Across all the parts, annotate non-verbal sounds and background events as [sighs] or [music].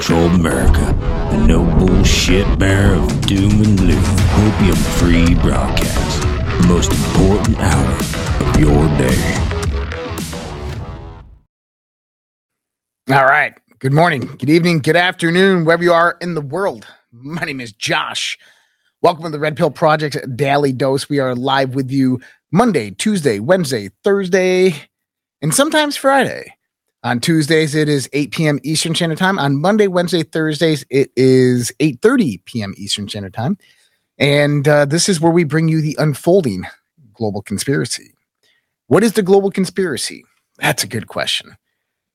controlled America, the no bullshit bearer of doom and gloom, opium free broadcast, the most important hour of your day. All right. Good morning, good evening, good afternoon, wherever you are in the world. My name is Josh. Welcome to the Red Pill Project Daily Dose. We are live with you Monday, Tuesday, Wednesday, Thursday, and sometimes Friday. On Tuesdays, it is 8 p.m. Eastern Standard Time. On Monday, Wednesday, Thursdays, it is 8.30 p.m. Eastern Standard Time. And uh, this is where we bring you the unfolding global conspiracy. What is the global conspiracy? That's a good question.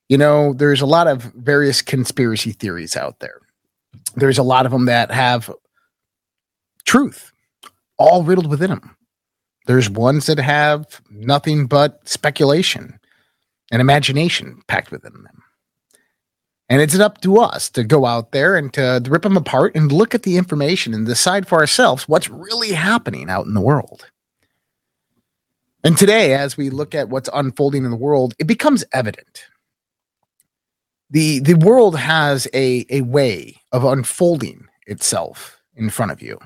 You know, there's a lot of various conspiracy theories out there. There's a lot of them that have truth all riddled within them. There's ones that have nothing but speculation and imagination packed within them. And it's up to us to go out there and to, rip them apart and look at the information and decide for ourselves what's really happening out in the world. And today, as we look at what's unfolding in the world, it becomes evident. The, the world has a, a way of unfolding itself in front of you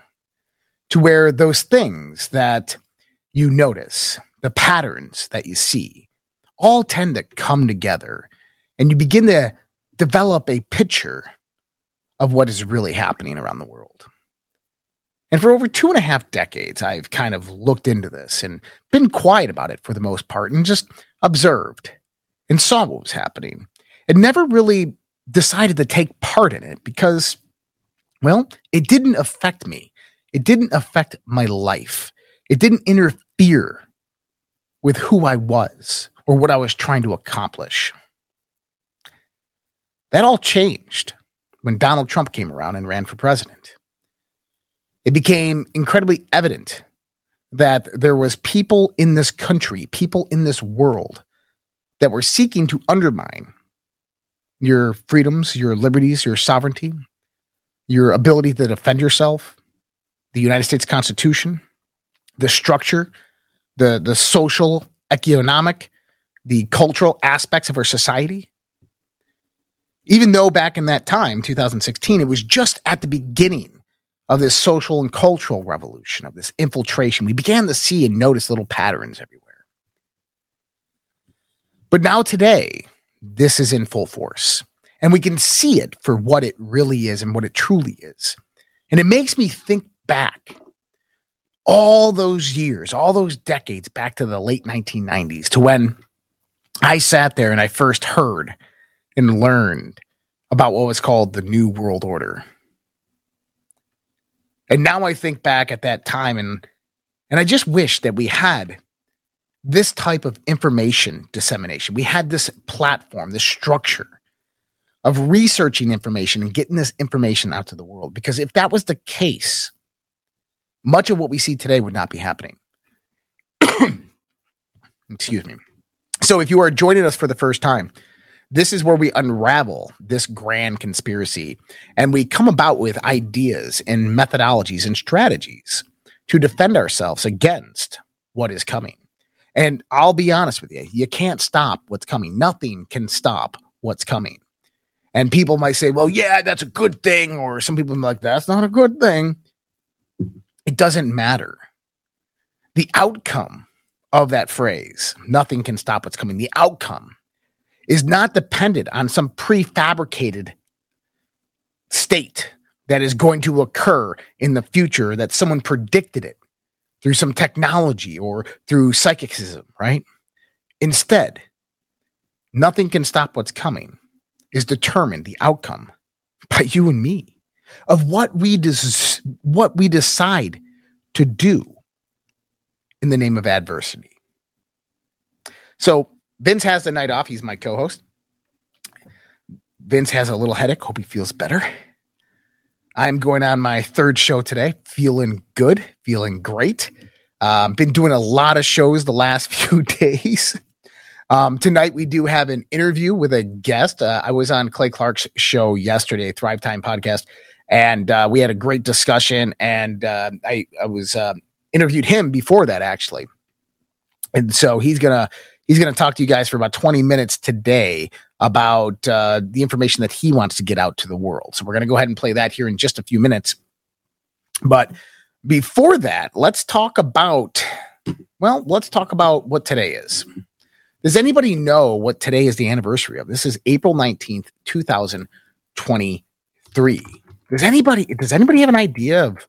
to where those things that you notice, the patterns that you see, all tend to come together and you begin to develop a picture of what is really happening around the world. And for over two and a half decades, I've kind of looked into this and been quiet about it for the most part and just observed and saw what was happening and never really decided to take part in it because, well, it didn't affect me. It didn't affect my life. It didn't interfere with who I was or what I was trying to accomplish. That all changed when Donald Trump came around and ran for president. It became incredibly evident that there was people in this country, people in this world that were seeking to undermine your freedoms, your liberties, your sovereignty, your ability to defend yourself, the United States Constitution, the structure, the the social, economic, the cultural aspects of our society. Even though back in that time, 2016, it was just at the beginning of this social and cultural revolution, of this infiltration, we began to see and notice little patterns everywhere. But now, today, this is in full force, and we can see it for what it really is and what it truly is. And it makes me think back all those years, all those decades back to the late 1990s to when I sat there and I first heard and learned about what was called the New World Order. And now I think back at that time and and I just wish that we had this type of information dissemination. We had this platform, this structure of researching information and getting this information out to the world. Because if that was the case, much of what we see today would not be happening. [coughs] Excuse me. So, if you are joining us for the first time, this is where we unravel this grand conspiracy and we come about with ideas and methodologies and strategies to defend ourselves against what is coming. And I'll be honest with you, you can't stop what's coming. Nothing can stop what's coming. And people might say, well, yeah, that's a good thing. Or some people like, that's not a good thing. It doesn't matter. The outcome of that phrase, nothing can stop what's coming, the outcome is not dependent on some prefabricated state that is going to occur in the future that someone predicted it through some technology or through psychicism, right? Instead, nothing can stop what's coming is determined the outcome by you and me of what we des- what we decide to do in the name of adversity. So Vince has the night off. He's my co-host. Vince has a little headache. Hope he feels better. I'm going on my third show today. Feeling good, feeling great. Um, been doing a lot of shows the last [laughs] few days. Um, tonight we do have an interview with a guest. Uh, I was on Clay Clark's show yesterday, Thrive Time podcast, and uh, we had a great discussion. And uh, I, I was uh, interviewed him before that actually, and so he's gonna he's gonna talk to you guys for about 20 minutes today about uh, the information that he wants to get out to the world. So we're to go ahead and play that here in just a few minutes. But before that, let's talk about, well, let's talk about what today is. Does anybody know what today is the anniversary of? This is April 19th, 2023. Does anybody does anybody have an idea of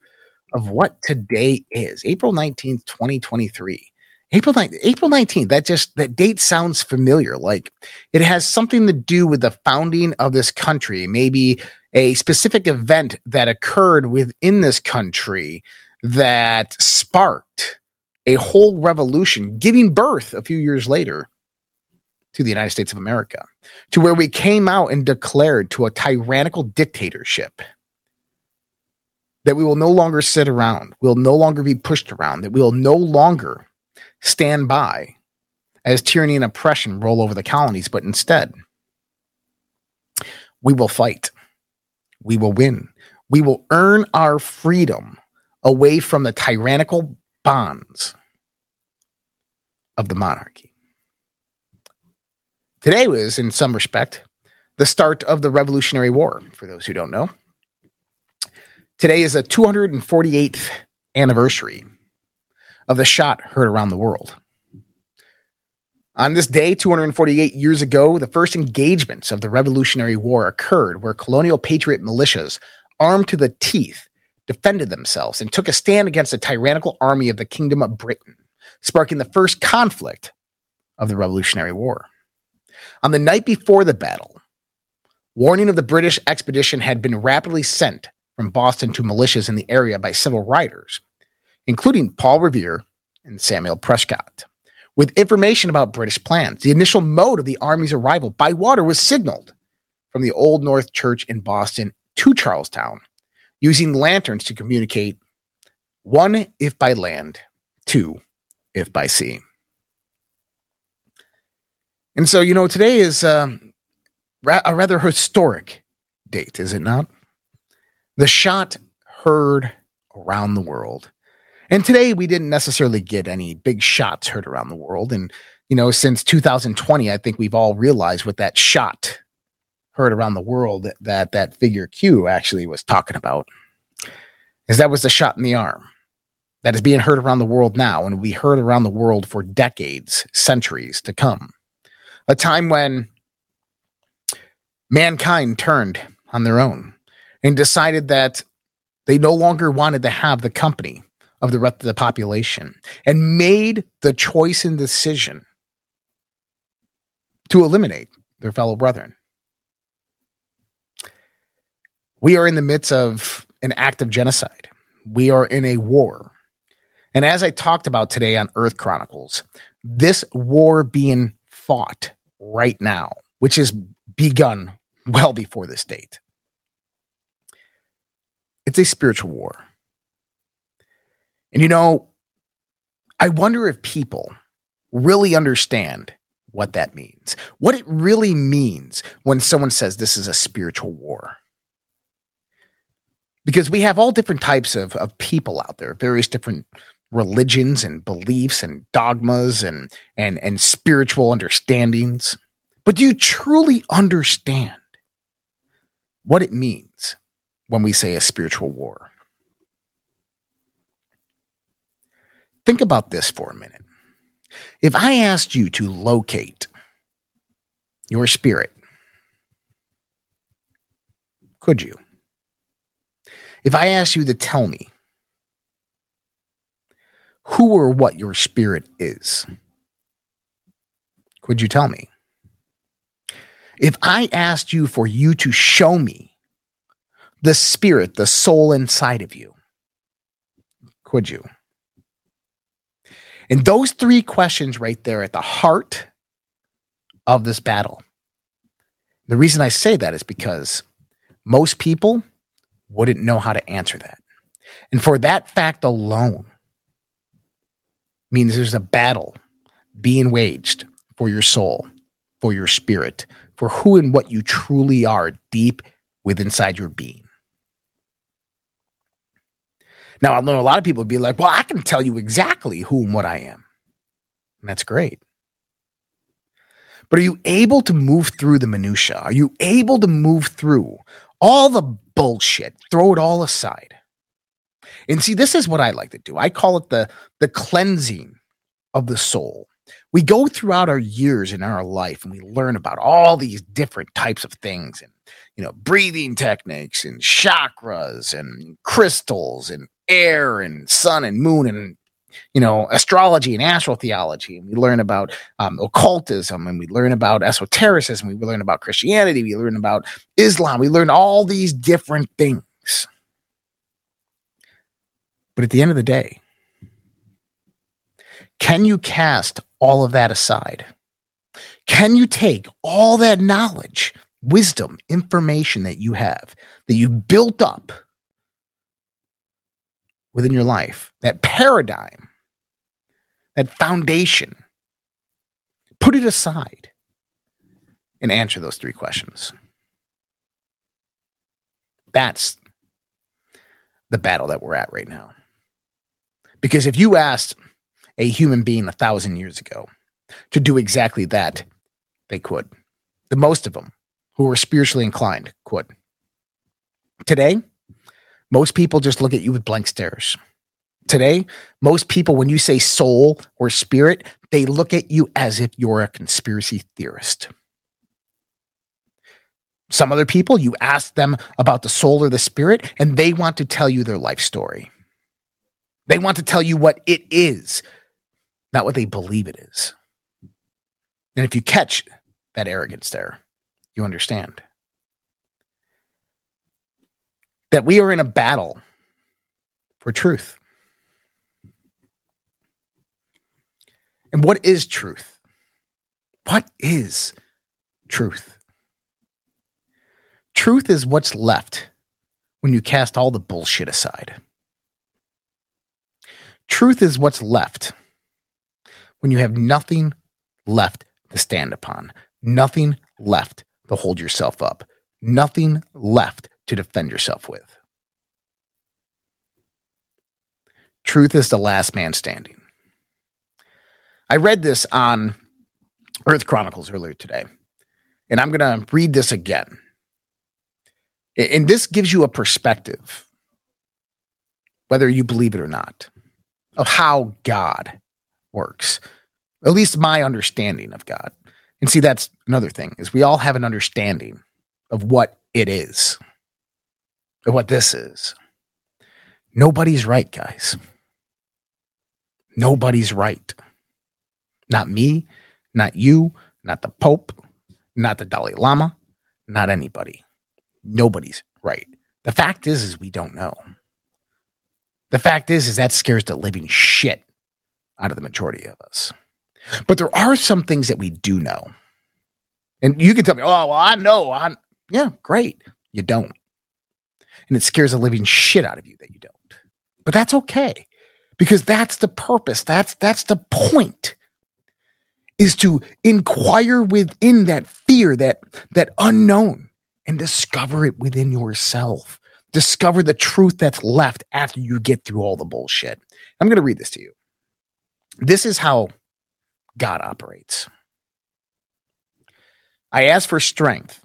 of what today is? April 19th, 2023. April 9th, April 19th. That just that date sounds familiar. Like it has something to do with the founding of this country, maybe a specific event that occurred within this country that sparked a whole revolution, giving birth a few years later to the United States of America, to where we came out and declared to a tyrannical dictatorship that we will no longer sit around, we'll no longer be pushed around, that we will no longer stand by as tyranny and oppression roll over the colonies, but instead, we will fight. We will win. We will earn our freedom away from the tyrannical bonds of the monarchy. Today was, in some respect, the start of the Revolutionary War, for those who don't know. Today is the 248th anniversary of the shot heard around the world. On this day, 248 years ago, the first engagements of the Revolutionary War occurred where colonial patriot militias, armed to the teeth, defended themselves and took a stand against the tyrannical army of the Kingdom of Britain, sparking the first conflict of the Revolutionary War. On the night before the battle, warning of the British expedition had been rapidly sent from Boston to militias in the area by several writers including Paul Revere and Samuel Prescott. With information about British plans, the initial mode of the Army's arrival by water was signaled from the Old North Church in Boston to Charlestown using lanterns to communicate one, if by land, two, if by sea. And so, you know, today is um, ra- a rather historic date, is it not? The shot heard around the world and today we didn't necessarily get any big shots heard around the world. And, you know, since 2020, I think we've all realized what that shot heard around the world that that figure Q actually was talking about is that was the shot in the arm that is being heard around the world now and we heard around the world for decades, centuries to come. A time when mankind turned on their own and decided that they no longer wanted to have the company of the rest of the population and made the choice and decision to eliminate their fellow brethren. We are in the midst of an act of genocide. We are in a war. And as I talked about today on Earth Chronicles, this war being fought right now, which has begun well before this date, it's a spiritual war. And you know, I wonder if people really understand what that means, what it really means when someone says this is a spiritual war. Because we have all different types of, of people out there, various different religions and beliefs and dogmas and, and, and spiritual understandings. But do you truly understand what it means when we say a spiritual war? Think about this for a minute. If I asked you to locate your spirit, could you? If I asked you to tell me who or what your spirit is, could you tell me? If I asked you for you to show me the spirit, the soul inside of you, could you? And those three questions right there at the heart of this battle. The reason I say that is because most people wouldn't know how to answer that. And for that fact alone means there's a battle being waged for your soul, for your spirit, for who and what you truly are deep within inside your being. Now, I know a lot of people would be like, well, I can tell you exactly who and what I am. And that's great. But are you able to move through the minutia? Are you able to move through all the bullshit? Throw it all aside. And see, this is what I like to do. I call it the the cleansing of the soul. We go throughout our years in our life and we learn about all these different types of things and you know, breathing techniques and chakras and crystals and air and sun and moon and you know astrology and astrotheology. And we learn about um, occultism and we learn about esotericism. We learn about christianity. We learn about islam. We learn all these different things. But at the end of the day can you cast all of that aside? Can you take all that knowledge wisdom, information that you have, that you built up within your life, that paradigm, that foundation, put it aside and answer those three questions. That's the battle that we're at right now. Because if you asked a human being a thousand years ago to do exactly that, they could. The most of them who were spiritually inclined. Quote. Today, most people just look at you with blank stares. Today, most people, when you say soul or spirit, they look at you as if you're a conspiracy theorist. Some other people, you ask them about the soul or the spirit, and they want to tell you their life story. They want to tell you what it is, not what they believe it is. And if you catch that arrogance there, you understand that we are in a battle for truth. And what is truth? What is truth? Truth is what's left when you cast all the bullshit aside. Truth is what's left when you have nothing left to stand upon, nothing left to hold yourself up, nothing left to defend yourself with. Truth is the last man standing. I read this on Earth Chronicles earlier today, and I'm going to read this again. And this gives you a perspective, whether you believe it or not, of how God works, at least my understanding of God. And see, that's another thing is we all have an understanding of what it is, what this is. Nobody's right, guys. Nobody's right. Not me, not you, not the Pope, not the Dalai Lama, not anybody. Nobody's right. The fact is, is we don't know. The fact is, is that scares the living shit out of the majority of us. But there are some things that we do know. And you can tell me, oh, well, I know. I'm, yeah, great. You don't. And it scares the living shit out of you that you don't. But that's okay because that's the purpose. That's that's the point is to inquire within that fear, that that unknown, and discover it within yourself. Discover the truth that's left after you get through all the bullshit. I'm going to read this to you. This is how God operates. I asked for strength,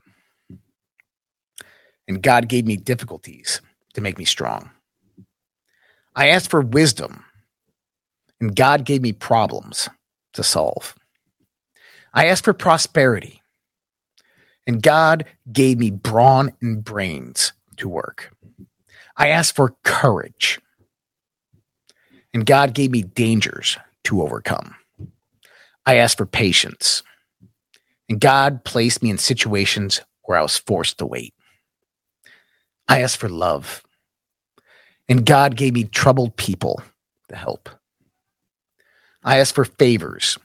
and God gave me difficulties to make me strong. I asked for wisdom, and God gave me problems to solve. I asked for prosperity, and God gave me brawn and brains to work. I asked for courage, and God gave me dangers to overcome. I asked for patience, and God placed me in situations where I was forced to wait. I asked for love, and God gave me troubled people to help. I asked for favors,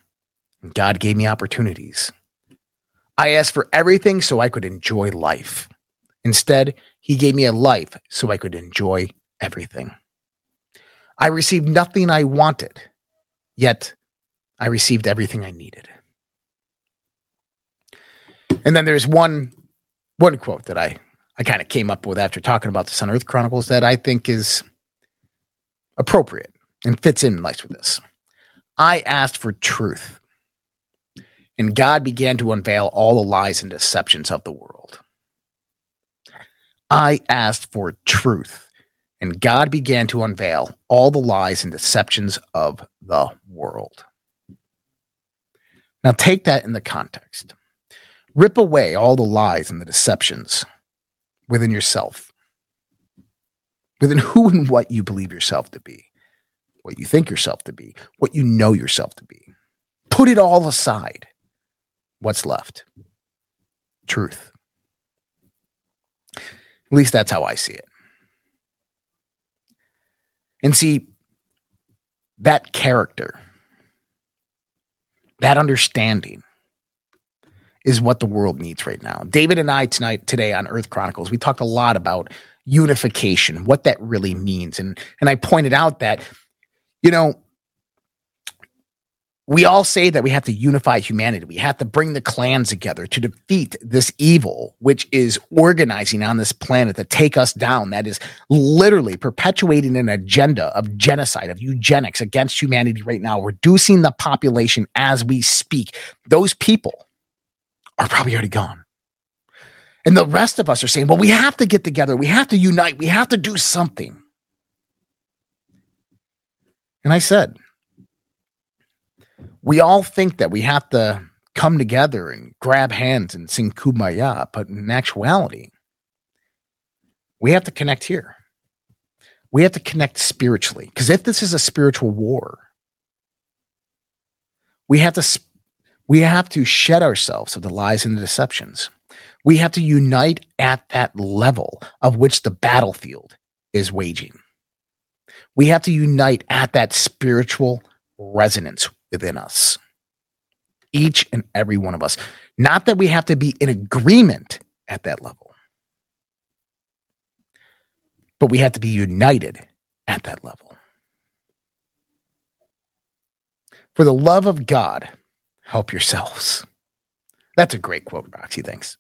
and God gave me opportunities. I asked for everything so I could enjoy life. Instead, He gave me a life so I could enjoy everything. I received nothing I wanted, yet I received everything I needed. And then there's one one quote that I I kind of came up with after talking about the Sun Earth Chronicles that I think is appropriate and fits in nice with this. I asked for truth, and God began to unveil all the lies and deceptions of the world. I asked for truth, and God began to unveil all the lies and deceptions of the world. Now, take that in the context. Rip away all the lies and the deceptions within yourself, within who and what you believe yourself to be, what you think yourself to be, what you know yourself to be. Put it all aside. What's left? Truth. At least that's how I see it. And see, that character, that understanding, is what the world needs right now. David and I tonight today on Earth Chronicles, we talked a lot about unification, what that really means. And and I pointed out that you know we all say that we have to unify humanity. We have to bring the clans together to defeat this evil, which is organizing on this planet to take us down. That is literally perpetuating an agenda of genocide, of eugenics against humanity right now, reducing the population as we speak. Those people are probably already gone. And the rest of us are saying, well, we have to get together. We have to unite. We have to do something. And I said, we all think that we have to come together and grab hands and sing kumbaya, but in actuality, we have to connect here. We have to connect spiritually. Because if this is a spiritual war, we have to we have to shed ourselves of the lies and the deceptions. We have to unite at that level of which the battlefield is waging. We have to unite at that spiritual resonance within us. Each and every one of us. Not that we have to be in agreement at that level, but we have to be united at that level. For the love of God, help yourselves. That's a great quote, Roxy. Thanks.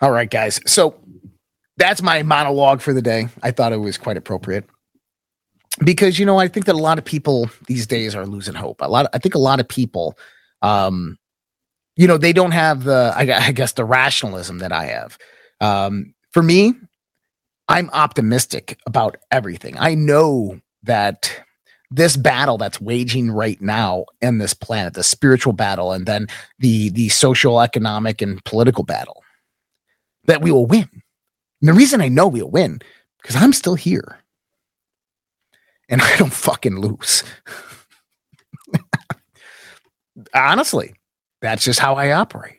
All right, guys. So that's my monologue for the day. I thought it was quite appropriate because you know I think that a lot of people these days are losing hope. A lot. Of, I think a lot of people, um, you know, they don't have the I, I guess the rationalism that I have. Um, for me, I'm optimistic about everything. I know that this battle that's waging right now in this planet, the spiritual battle, and then the the social, economic, and political battle, that we will win. And the reason I know we'll win because I'm still here, and I don't fucking lose. [laughs] Honestly, that's just how I operate.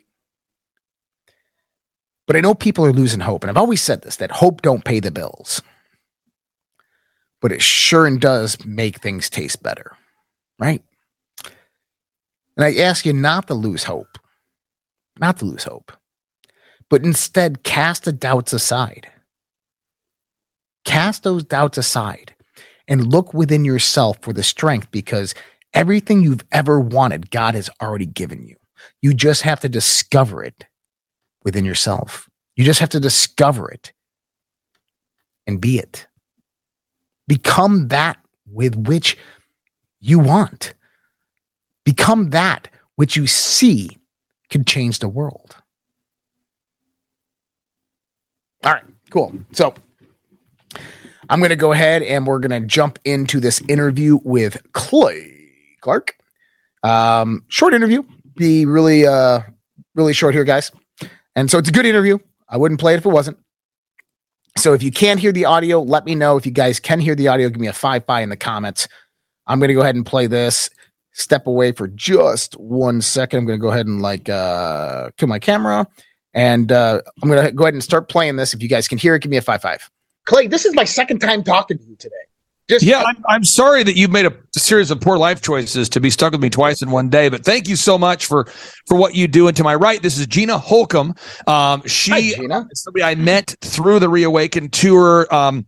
But I know people are losing hope, and I've always said this: that hope don't pay the bills but it sure and does make things taste better, right? And I ask you not to lose hope, not to lose hope, but instead cast the doubts aside. Cast those doubts aside and look within yourself for the strength because everything you've ever wanted, God has already given you. You just have to discover it within yourself. You just have to discover it and be it. Become that with which you want. Become that which you see can change the world. All right, cool. So I'm going to go ahead and we're going to jump into this interview with Clay Clark. Um, short interview, be really, uh, really short here, guys. And so it's a good interview. I wouldn't play it if it wasn't. So if you can't hear the audio, let me know. If you guys can hear the audio, give me a five by in the comments. I'm going to go ahead and play this. Step away for just one second. I'm going to go ahead and like uh, kill my camera, and uh, I'm going to go ahead and start playing this. If you guys can hear it, give me a five five. Clay, this is my second time talking to you today. Just yeah, I'm, I'm sorry that you've made a series of poor life choices to be stuck with me twice in one day. But thank you so much for for what you do. And to my right, this is Gina Holcomb. Um, she Hi, Gina. somebody I met through the Reawaken tour. Um,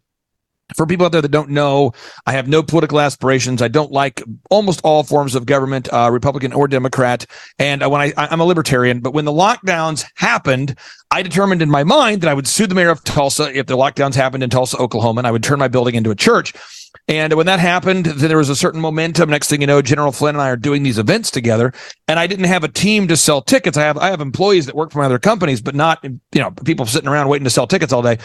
for people out there that don't know, I have no political aspirations. I don't like almost all forms of government, uh, Republican or Democrat. And uh, when I, I'm a libertarian, but when the lockdowns happened, I determined in my mind that I would sue the mayor of Tulsa if the lockdowns happened in Tulsa, Oklahoma, and I would turn my building into a church. And when that happened, then there was a certain momentum. Next thing you know, General Flynn and I are doing these events together. And I didn't have a team to sell tickets. I have I have employees that work for my other companies, but not you know people sitting around waiting to sell tickets all day.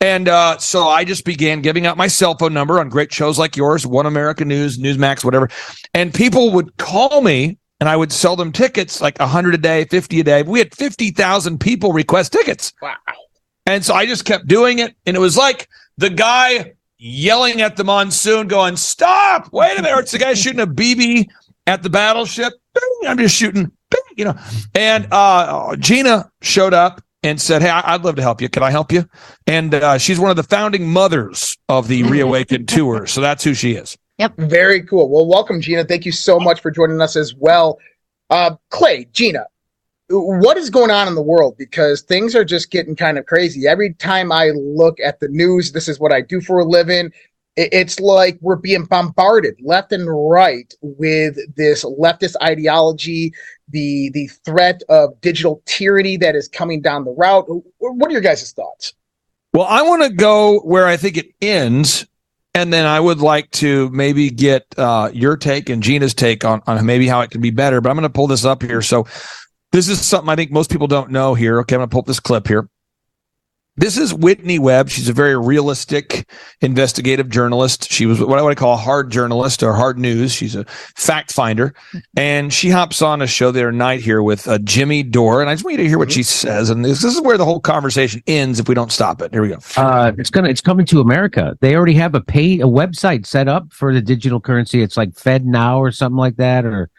And uh, so I just began giving out my cell phone number on great shows like yours, One America News, Newsmax, whatever. And people would call me and I would sell them tickets like 100 a day, 50 a day. We had 50,000 people request tickets. Wow. And so I just kept doing it. And it was like the guy yelling at the monsoon, going, Stop, wait a minute. It's the guy shooting a BB at the battleship. I'm just shooting, you know. And uh, Gina showed up and said, Hey, I'd love to help you. Can I help you? And uh, she's one of the founding mothers of the Reawakened [laughs] Tour. So that's who she is. Yep. Very cool. Well, welcome, Gina. Thank you so much for joining us as well. Uh, Clay, Gina, what is going on in the world? Because things are just getting kind of crazy. Every time I look at the news, this is what I do for a living. It's like we're being bombarded left and right with this leftist ideology, the the threat of digital tyranny that is coming down the route. What are your guys' thoughts? Well, I want to go where I think it ends and then I would like to maybe get uh, your take and Gina's take on, on maybe how it can be better. But I'm going to pull this up here. So this is something I think most people don't know here. Okay, I'm going to pull up this clip here. This is Whitney Webb. She's a very realistic investigative journalist. She was what I would call a hard journalist or hard news. She's a fact finder. And she hops on a show there night here with uh, Jimmy Dore. And I just want you to hear what she says. And this, this is where the whole conversation ends if we don't stop it. Here we go. Uh, it's gonna it's coming to America. They already have a pay a website set up for the digital currency. It's like FedNow or something like that, or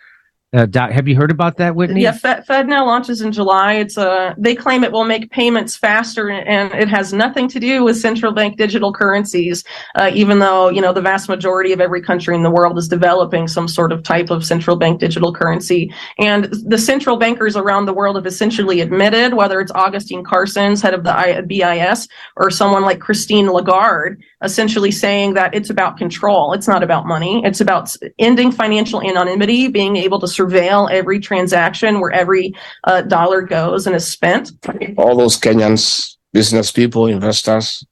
uh, Doc, have you heard about that, Whitney? Yeah, Fed, now launches in July. It's a uh, they claim it will make payments faster, and it has nothing to do with central bank digital currencies. Uh, even though you know the vast majority of every country in the world is developing some sort of type of central bank digital currency, and the central bankers around the world have essentially admitted, whether it's Augustine Carstens, head of the BIS, or someone like Christine Lagarde, essentially saying that it's about control. It's not about money. It's about ending financial anonymity, being able to surveil every transaction where every uh, dollar goes and is spent. All those Kenyans, business people, investors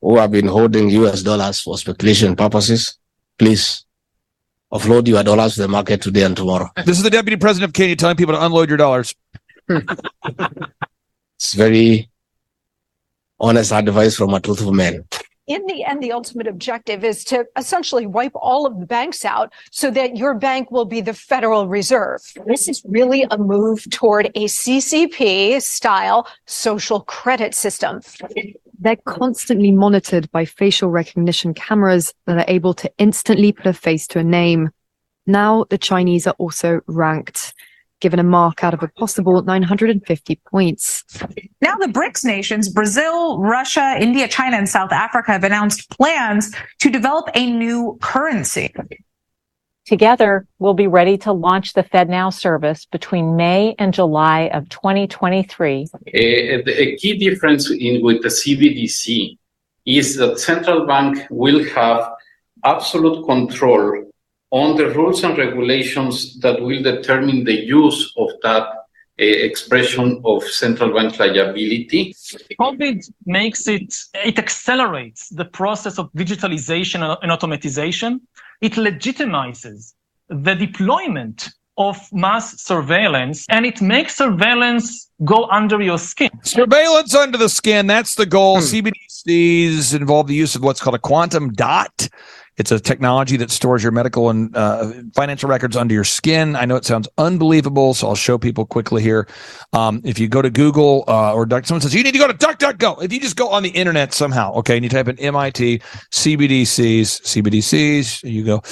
who have been holding US dollars for speculation purposes, please offload your dollars to the market today and tomorrow. This is the deputy president of Kenya telling people to unload your dollars. [laughs] it's very honest advice from a truthful man. In the end, the ultimate objective is to essentially wipe all of the banks out so that your bank will be the Federal Reserve. This is really a move toward a CCP style social credit system. They're constantly monitored by facial recognition cameras that are able to instantly put a face to a name. Now the Chinese are also ranked given a mark out of a possible 950 points. Now, the BRICS nations, Brazil, Russia, India, China, and South Africa have announced plans to develop a new currency. Together, we'll be ready to launch the FedNow service between May and July of 2023. A, a key difference in, with the CBDC is that central bank will have absolute control on the rules and regulations that will determine the use of that uh, expression of central bank liability. COVID makes it, it accelerates the process of digitalization and automatization. It legitimizes the deployment of mass surveillance and it makes surveillance go under your skin. Surveillance under the skin. That's the goal. Hmm. CBDCs involve the use of what's called a quantum dot it's a technology that stores your medical and uh, financial records under your skin. I know it sounds unbelievable, so I'll show people quickly here. Um, if you go to Google uh, or Duck, someone says you need to go to DuckDuckGo. If you just go on the internet somehow, okay, and you type in MIT CBDCs, CBDCs, you go.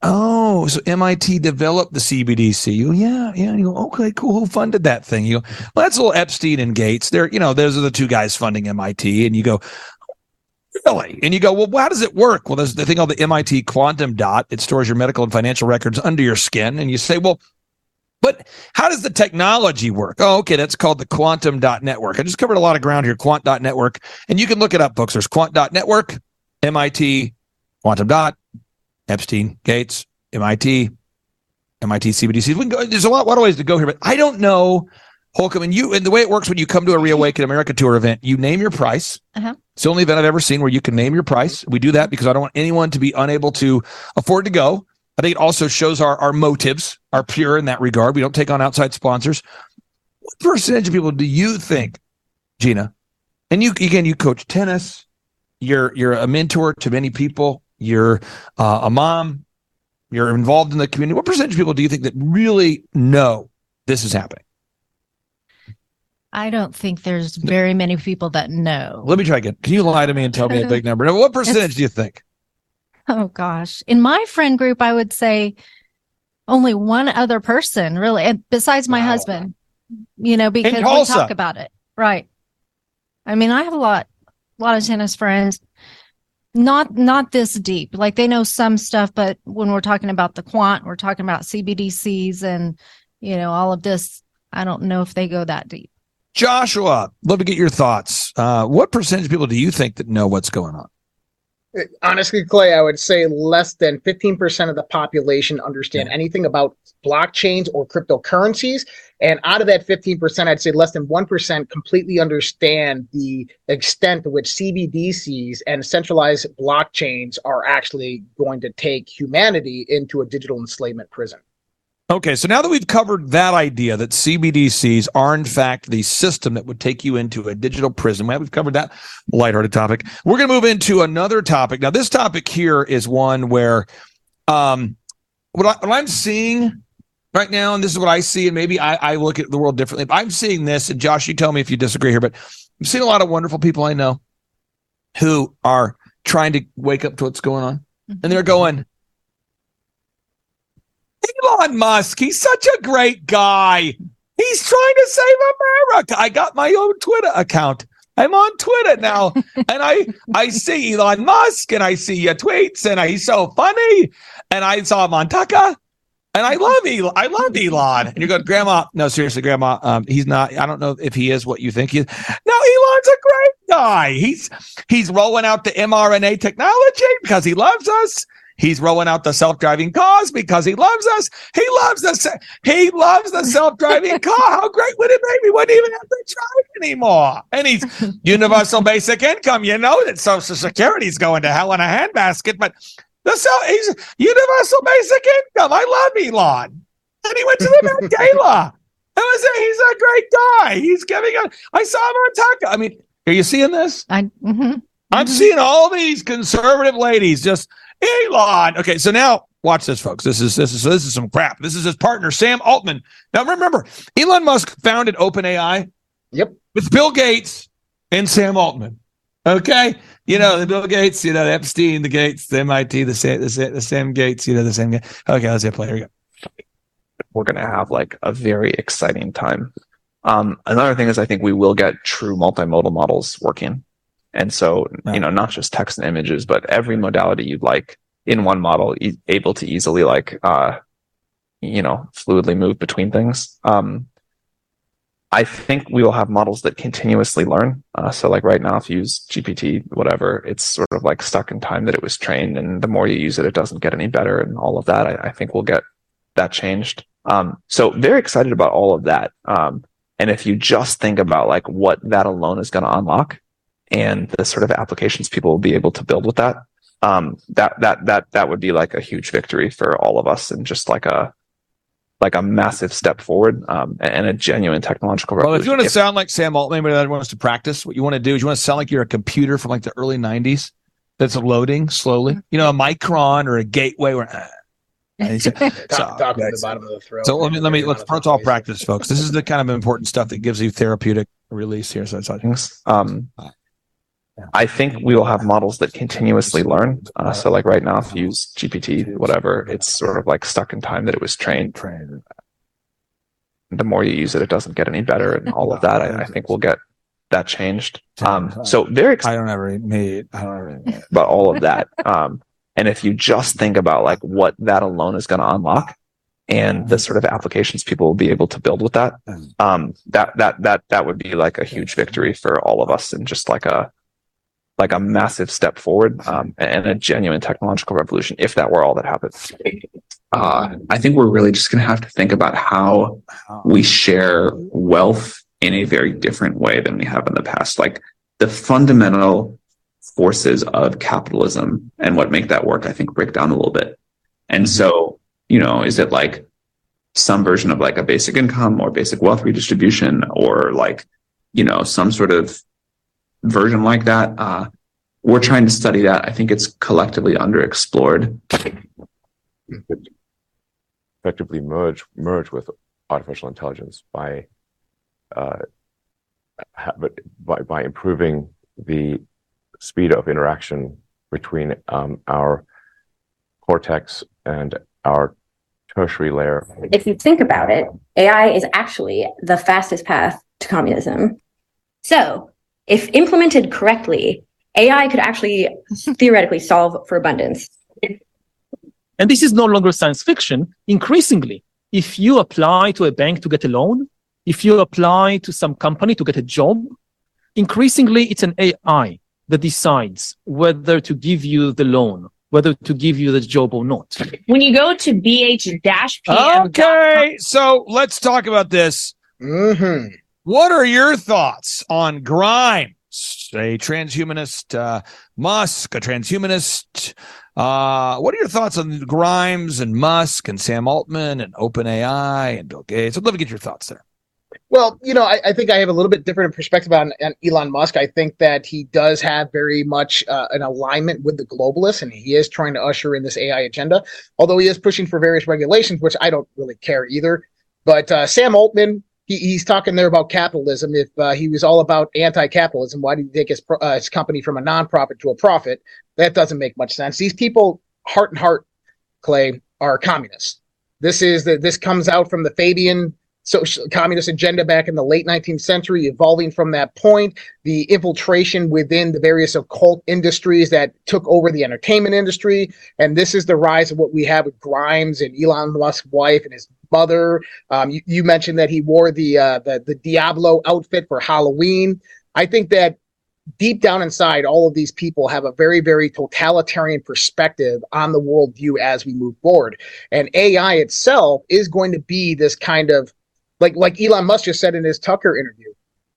Oh, so MIT developed the CBDC. You, yeah, yeah. You go, okay, cool. Who funded that thing? You go, well, that's a little Epstein and Gates. They're, you know, those are the two guys funding MIT. And you go, Really? And you go, well, how does it work? Well, there's the thing called the MIT quantum dot. It stores your medical and financial records under your skin. And you say, well, but how does the technology work? Oh, okay. That's called the quantum dot network. I just covered a lot of ground here. Quant dot network. And you can look it up, folks. There's quant dot network, MIT, quantum dot, Epstein, Gates, MIT, MIT CBDC. We can go, there's a lot, lot of ways to go here, but I don't know Holcomb, and you and the way it works when you come to a Reawaken America tour event, you name your price. Uh-huh. It's the only event I've ever seen where you can name your price. We do that because I don't want anyone to be unable to afford to go. I think it also shows our, our motives are pure in that regard. We don't take on outside sponsors. What percentage of people do you think, Gina? And you again, you coach tennis. You're you're a mentor to many people. You're uh, a mom. You're involved in the community. What percentage of people do you think that really know this is happening? I don't think there's very many people that know. Let me try again. Can you lie to me and tell me a big [laughs] number? Now, what percentage do you think? Oh gosh. In my friend group, I would say only one other person really, and besides my Wow. husband, you know, because we talk about it. Right. I mean, I have a lot, a lot of tennis friends. Not, not this deep. Like they know some stuff, but when we're talking about the quant, we're talking about CBDCs and, you know, all of this. I don't know if they go that deep. Joshua, love to get your thoughts. Uh, what percentage of people do you think that know what's going on? Honestly, Clay, I would say less than 15% of the population understand anything about blockchains or cryptocurrencies. And out of that 15%, I'd say less than 1% completely understand the extent to which CBDCs and centralized blockchains are actually going to take humanity into a digital enslavement prison. Okay, so now that we've covered that idea that CBDCs are in fact the system that would take you into a digital prison, well, we've covered that lighthearted topic. We're going to move into another topic. Now, this topic here is one where um, what, I, what I'm seeing right now, and this is what I see, and maybe I, I look at the world differently. I'm seeing this, and Josh, you tell me if you disagree here, but I'm seeing a lot of wonderful people I know who are trying to wake up to what's going on, and they're going, Elon Musk, he's such a great guy. He's trying to save America. I got my own Twitter account. I'm on Twitter now, [laughs] and I I see Elon Musk, and I see your tweets, and he's so funny. And I saw him on Tucker, and I love Elon. I love Elon. And you go, Grandma. No, seriously, Grandma. Um, he's not. I don't know if he is what you think he is. No, Elon's a great guy. He's he's rolling out the mRNA technology because he loves us. He's rolling out the self-driving cars because he loves us. He loves us. he loves the self-driving [laughs] car. How great would it make? We wouldn't even have to drive anymore. And he's [laughs] universal basic income. You know that Social Security's going to hell in a handbasket, but the so he's universal basic income. I love Elon. And he went to the Met [laughs] Gala. I was there. He's a great guy. He's giving a. I saw him on Tucker. I mean, are you seeing this? I. mhm. I'm seeing all these conservative ladies just Elon. Okay, so now watch this, folks. This is this is this is some crap. This is his partner Sam Altman. Now remember, Elon Musk founded OpenAI. Yep. With Bill Gates and Sam Altman. Okay, you know the Bill Gates, you know the Epstein, the Gates, the MIT, the Sam, the Sam, the Sam Gates, you know the same guy. Okay, let's hit play. Here we go. we're going to have like a very exciting time. Um, another thing is I think we will get true multimodal models working. And so, you know, not just text and images, but every modality you'd like in one model, e- able to easily like, uh, you know, fluidly move between things. Um, I think we will have models that continuously learn. Uh, so like right now, if you use GPT, whatever, it's sort of like stuck in time that it was trained. And the more you use it, it doesn't get any better and all of that. I, I think we'll get that changed. Um, so very excited about all of that. Um, and if you just think about like what that alone is going to unlock and the sort of applications people will be able to build with that, um, that, that, that, that would be like a huge victory for all of us and just like a, like a massive step forward, um, and a genuine technological Well, if you want to sound like Sam Altman, maybe that wants to practice. What you want to do is you want to sound like you're a computer from like the early '90s that's loading slowly. You know, a Micron or a Gateway. Where, uh, [laughs] and he's- Top, top of the bottom of the throat. So let me let me let's let's all practice, folks. This is the kind of important stuff that gives you therapeutic release here. So it's um, I think we will have models that continuously learn. Uh, so like right now, if you use GPT, whatever, it's sort of like stuck in time that it was trained. The more you use it, it doesn't get any better and all of that. I, I think we'll get that changed. Um, so very excited. I don't ever need. I don't ever about all of that. Um, and if you just think about like what that alone is going to unlock and the sort of applications people will be able to build with that, um, that, that, that, that would be like a huge victory for all of us and just like a, like a massive step forward, um, and a genuine technological revolution if that were all that happened. uh, I think we're really just going to have to think about how we share wealth in a very different way than we have in the past. Like the fundamental forces of capitalism and what make that work, I think break down a little bit. And so, you know, is it like some version of like a basic income or basic wealth redistribution or like, you know, some sort of version like that? Uh, we're trying to study that. I think it's collectively underexplored. Effectively merge merge with artificial intelligence by uh, by by improving the speed of interaction between um, our cortex and our tertiary layer. If you think about it, AI is actually the fastest path to communism. So, if implemented correctly, AI could actually [laughs] theoretically solve for abundance. And this is no longer science fiction. Increasingly, if you apply to a bank to get a loan, if you apply to some company to get a job, increasingly it's an AI that decides whether to give you the loan, whether to give you the job or not. When you go to bh-pm. Okay, so let's talk about this. Mm-hmm. What are your thoughts on Grimes, a transhumanist, uh, Musk, a transhumanist? Uh, what are your thoughts on Grimes and Musk and Sam Altman and OpenAI and Bill Gates? I'd love to get your thoughts there. Well, you know, I, I, think I have a little bit different perspective on, on, Elon Musk. I think that he does have very much uh, an alignment with the globalists, and he is trying to usher in this AI agenda. Although he is pushing for various regulations, which I don't really care either. But uh, Sam Altman, he, he's talking there about capitalism. If uh, he was all about anti-capitalism, why did he take his, uh, his company from a nonprofit to a profit? That doesn't make much sense. These people, heart and heart, Clay, are communists. This is that this comes out from the Fabian social communist agenda back in the late 19th century, evolving from that point, the infiltration within the various occult industries that took over the entertainment industry. And this is the rise of what we have with Grimes and Elon Musk's wife and his mother. Um, you, you, mentioned that he wore the, uh, the the Diablo outfit for Halloween. I think that deep down inside, all of these people have a very, very totalitarian perspective on the worldview as we move forward. And AI itself is going to be this kind of like like Elon Musk just said in his Tucker interview.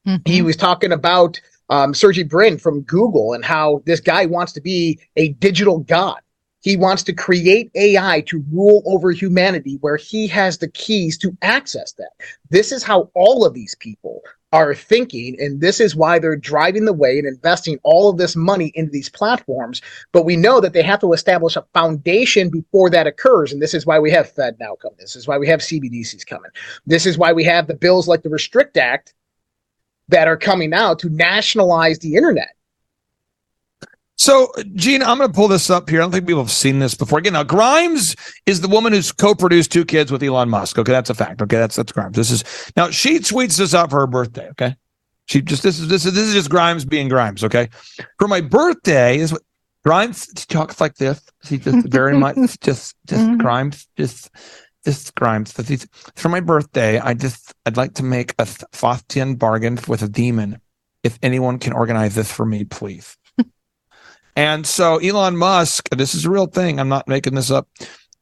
Mm-hmm. He was talking about um, Sergey Brin from Google and how this guy wants to be a digital god. He wants to create AI to rule over humanity where he has the keys to access that. This is how all of these people are thinking, and this is why they're driving the way and investing all of this money into these platforms. But we know that they have to establish a foundation before that occurs, and this is why we have FedNow coming. This is why we have CBDCs coming. This is why we have the bills like the Restrict Act that are coming out to nationalize the internet. So, Gene, I'm going to pull this up here. I don't think people have seen this before. Again, now Grimes is the woman who's co-produced two kids with Elon Musk. Okay, that's a fact. Okay, that's that's Grimes. This is now she tweets this out for her birthday. Okay, she just this is this is this is just Grimes being Grimes. Okay, for my birthday is what Grimes talks like this. She just very much [laughs] just just mm-hmm. Grimes just just Grimes. For my birthday, I just I'd like to make a Faustian bargain with a demon. If anyone can organize this for me, please. And so Elon Musk, this is a real thing. I'm not making this up.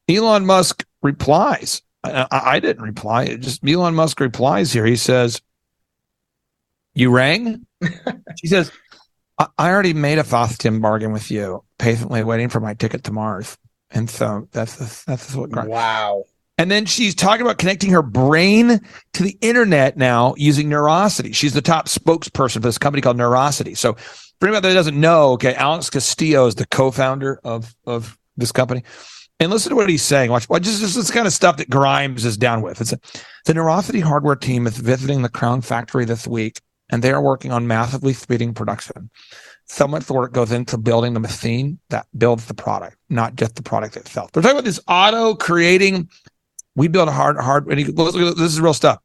Elon Musk replies. I, I didn't reply. It just Elon Musk replies here. He says, You rang? [laughs] she says, I, I already made a Faustian bargain with you, patiently waiting for my ticket to Mars. And so that's that's what. Wow. And then she's talking about connecting her brain to the internet now using Neurosity. She's the top spokesperson for this company called Neurosity. So for anybody that doesn't know, okay, Alex Castillo is the co-founder of of this company. And listen to what he's saying. Watch, watch just, just this kind of stuff that Grimes is down with. It's a, the Neurosity hardware team is visiting the Crown factory this week, and they are working on massively speeding production. So much work goes into building the machine that builds the product, not just the product itself. They're talking about this auto creating. We build a hard, hard. And he, this is real stuff.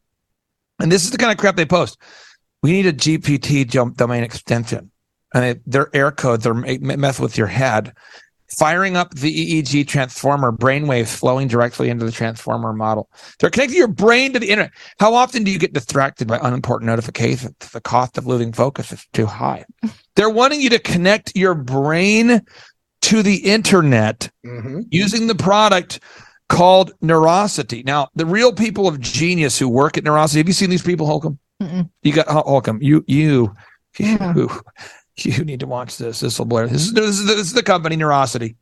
And this is the kind of crap they post. We need a GPT jump domain extension and they, their air codes are mess with your head. Firing up the EEG transformer, brainwaves flowing directly into the transformer model. They're connecting your brain to the internet. How often do you get distracted by unimportant notifications? The cost of losing focus is too high. [laughs] They're wanting you to connect your brain to the internet mm-hmm. using the product called Neurosity. Now, the real people of genius who work at Neurosity, have you seen these people, Holcomb? Mm-mm. You got Holcomb. You, you, you You need to watch this. This will blare. This is, this is, this is the company Neurosity,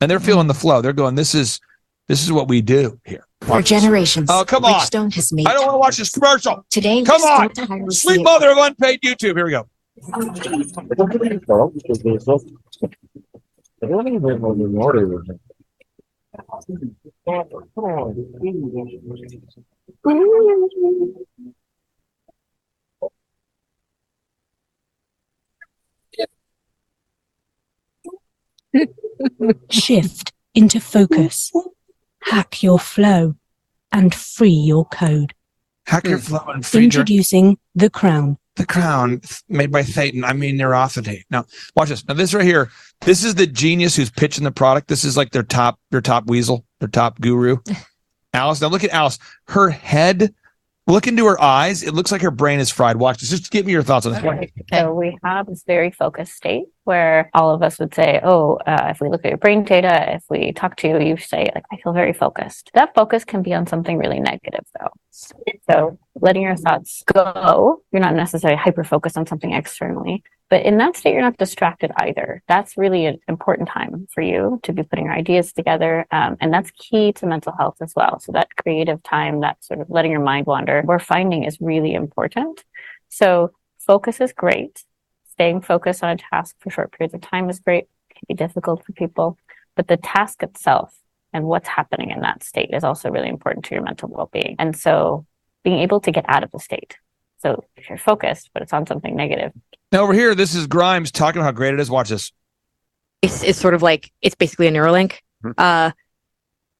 and they're feeling the flow. They're going. This is this is what we do here. For generations, Oh come on! Bridgestone has made I don't want to watch this commercial. Today, come on! still tirelessly- Sweet mother of unpaid YouTube. Here we go. [laughs] Shift into focus. Hack your flow and free your code. Hack your hmm. flow and free your- Introducing the crown. The crown made by Thetan. I mean Neurosity. Now watch this. Now this right here. This is the genius who's pitching the product. This is like their top their top weasel, their top guru. [laughs] Alice. Now look at Alice. Her head. Look into her eyes. It looks like her brain is fried. Watch this. Just give me your thoughts on this. So we have this very focused state where all of us would say, "Oh, uh, if we look at your brain data, if we talk to you, you say like I feel very focused." That focus can be on something really negative, though. So letting your thoughts go, you're not necessarily hyper focused on something externally, but in that state, you're not distracted either. That's really an important time for you to be putting your ideas together, um, and that's key to mental health as well. So that creative time, that sort of letting your mind wander, we're finding is really important. So focus is great. Staying focused on a task for short periods of time is great. It can be difficult for people, but the task itself and what's happening in that state is also really important to your mental well-being. And so being able to get out of the state. So if you're focused, but it's on something negative, Now over here, this is Grimes talking about how great it is. Watch this. It's, it's sort of like it's basically a Neuralink, uh,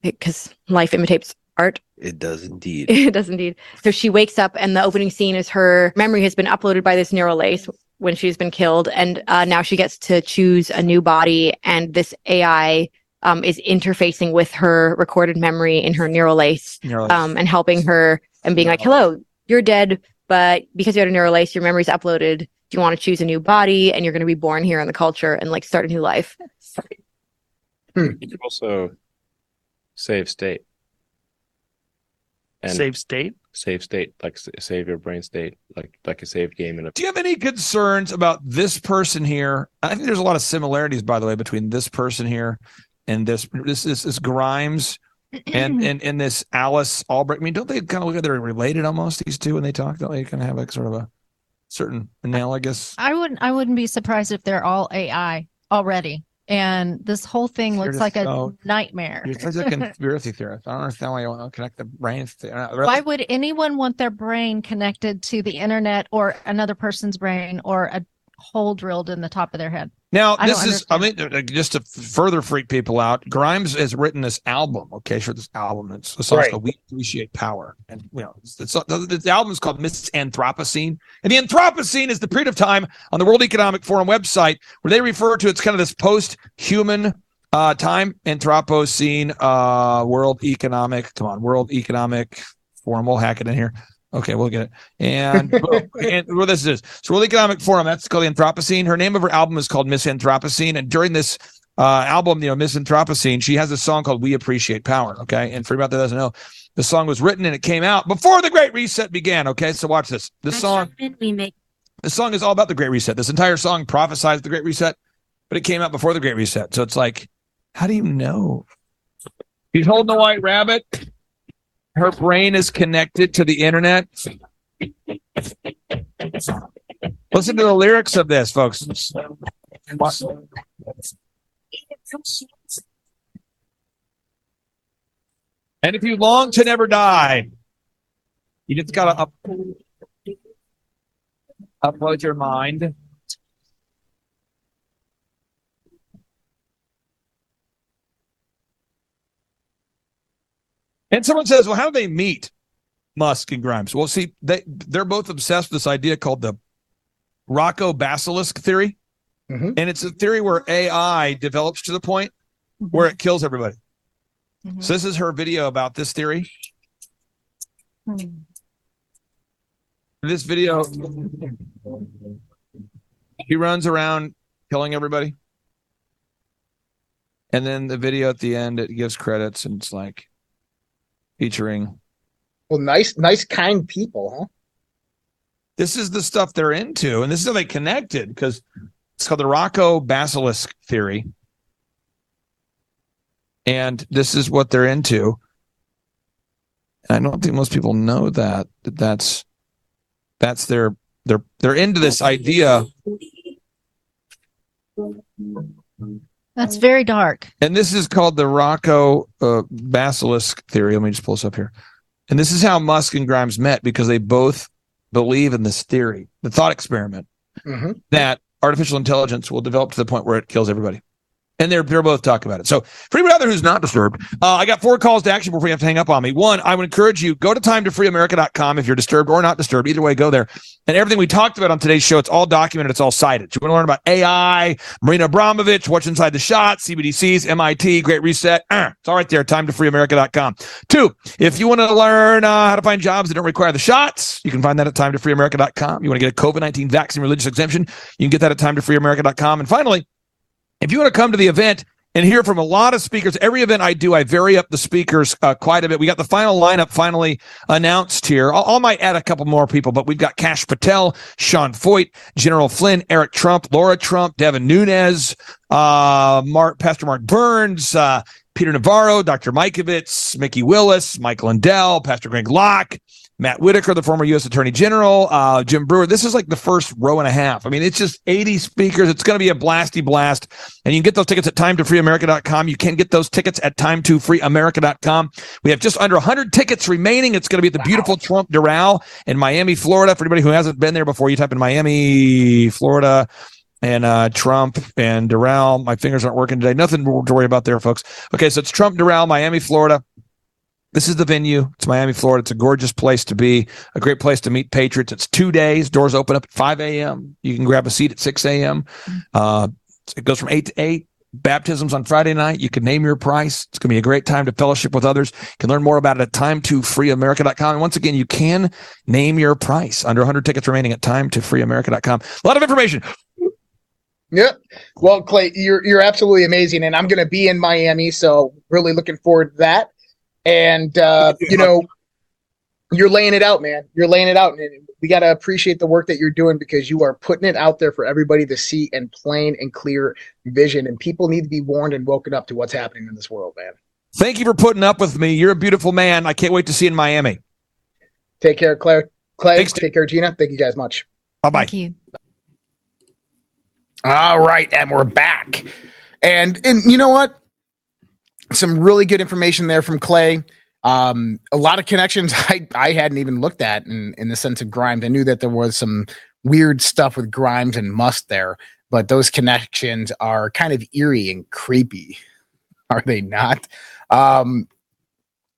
because life imitates art. It does indeed. [laughs] It does indeed. So she wakes up, and the opening scene is her memory has been uploaded by this neural lace when she's been killed, and uh, now she gets to choose a new body, and this AI um, is interfacing with her recorded memory in her neural lace, Neural lace. um, and helping her and being like, "Hello, you're dead, but because you had a neural lace, your memory's uploaded. Do you want to choose a new body, and you're going to be born here in the culture and like start a new life?" Hmm. You can also save state. Save state? Save state, like save your brain state, like like a save game in a. Do you have any concerns about this person here? I think there's a lot of similarities, by the way, between this person here and this this this, this Grimes and [clears throat] and and this Alice Albrecht. I mean, don't they kind of look like they're related almost? These two when they talk, don't they kind of have like sort of a certain analogous? I wouldn't I wouldn't be surprised if they're all AI already. And this whole thing looks like a so- nightmare. You're such a [laughs] conspiracy theorist. I don't understand why you want to connect the brains. To, uh, Why would anyone want their brain connected to the internet or another person's brain or a hole drilled in the top of their head? Now, I this is, I mean, uh, just to further freak people out, Grimes has written this album, okay, for this album. It's the song's Right. called We Appreciate Power. And, you know, it's, it's, the, the album is called Miss Anthropocene. And the Anthropocene is the period of time on the World Economic Forum website where they refer to it's kind of this post human uh, time, Anthropocene, uh, World Economic, come on, World Economic Forum. We'll hack it in here. Okay, we'll get it. And, boom. [laughs] and well, this is so World Economic Forum. That's called the Anthropocene. Her name of her album is called Miss Anthropocene. And during this uh, album, you know, Miss Anthropocene, she has a song called "We Appreciate Power." Okay, and for anybody that doesn't know, the song was written and it came out before the Great Reset began. Okay, so watch this. This song, we make the song is all about the Great Reset. This entire song prophesies the Great Reset, but it came out before the Great Reset. So it's like, how do you know? He's holding the white rabbit. Her brain is connected to the internet. Listen to the lyrics of this, folks. And if you long to never die, you just gotta up, upload your mind. And someone says, "Well, how do they meet Musk and Grimes?" Well, see, they they're both obsessed with this idea called the Roko basilisk theory, mm-hmm. and it's a theory where AI develops to the point mm-hmm. where it kills everybody. Mm-hmm. So this is her video about this theory. Hmm. This video, he runs around killing everybody, and then the video at the end it gives credits and it's like featuring Well, nice, nice, kind people, huh? this is the stuff they're into and this is how they connected because It's called the Roko basilisk theory. And this is what they're into. I don't think most people know that, that that's that's their they're they're into this idea That's very dark. and this is called the Roko uh, basilisk theory. Let me just pull this up here. And this is how Musk and Grimes met because they both believe in this theory, the thought experiment Mhm. that artificial intelligence will develop to the point where it kills everybody. And they're they're both talking about it. So out there who's not disturbed, uh, I got four calls to action before you have to hang up on me. One, I would encourage you go to time to freeamerica.com if you're disturbed or not disturbed. Either way, go there. And everything we talked about on today's show, it's all documented, it's all cited. You want to learn about AI, Marina Abramovich, what's inside the shot, CBDCs, MIT, Great Reset. Uh, [clears throat] it's all right there. Time to freeamerica.com. Two, if you want to learn uh, how to find jobs that don't require the shots, you can find that at time to freeamerica.com. You want to get a COVID 19 vaccine religious exemption, you can get that at time to freeamerica.com. And finally, if you want to come to the event and hear from a lot of speakers, every event I do, I vary up the speakers uh, quite a bit. We got the final lineup finally announced here. I, I might add a couple more people, but we've got Kash Patel, Sean Feucht, General Flynn, Eric Trump, Laura Trump, Devin Nunes, uh, Mark, Pastor Mark Burns, uh, Peter Navarro, Dr. Mikovits, Mikki Willis, Mike Lindell, Pastor Greg Locke, Matt Whitaker, the former U.S. Attorney General, uh, Jim Breuer. This is like the first row and a half. I mean, it's just 80 speakers. It's going to be a blasty blast. And you can get those tickets at time2freeamerica.com. You can get those tickets at time2freeamerica.com. We have just under 100 tickets remaining. It's going to be at the beautiful Trump Doral in Miami, Florida. For anybody who hasn't been there before, you type in Miami, Florida and uh, Trump and Doral. My fingers aren't working today. Nothing to worry about there, folks. Okay, so it's Trump Doral, Miami, Florida. This is the venue. It's Miami, Florida. It's a gorgeous place to be, a great place to meet patriots. It's two days. Doors open up at 5 a.m. You can grab a seat at 6 a.m. Uh, it goes from 8 to 8. Baptisms on Friday night. You can name your price. It's going to be a great time to fellowship with others. You can learn more about it at time2freeamerica.com. And once again, you can name your price. Under 100 tickets remaining at time2freeamerica.com. A lot of information. Yep. Well, Clay, you're you're absolutely amazing, and I'm going to be in Miami, so really looking forward to that. And uh, you know, you're laying it out, man. You're laying it out, and we got to appreciate the work that you're doing because you are putting it out there for everybody to see in plain and clear vision. And people need to be warned and woken up to what's happening in this world, man. Thank you for putting up with me. You're a beautiful man. I can't wait to see you in Miami. Take care, Claire. Clay. take care, Gina. Thank you guys much. Bye bye. Thank you. All right, and we're back. And and you know what? Some really good information there from Clay. Um, a lot of connections [laughs] I, I hadn't even looked at in, in the sense of Grimes. I knew that there was some weird stuff with Grimes and Musk there, but those connections are kind of eerie and creepy, [laughs] are they not? Um,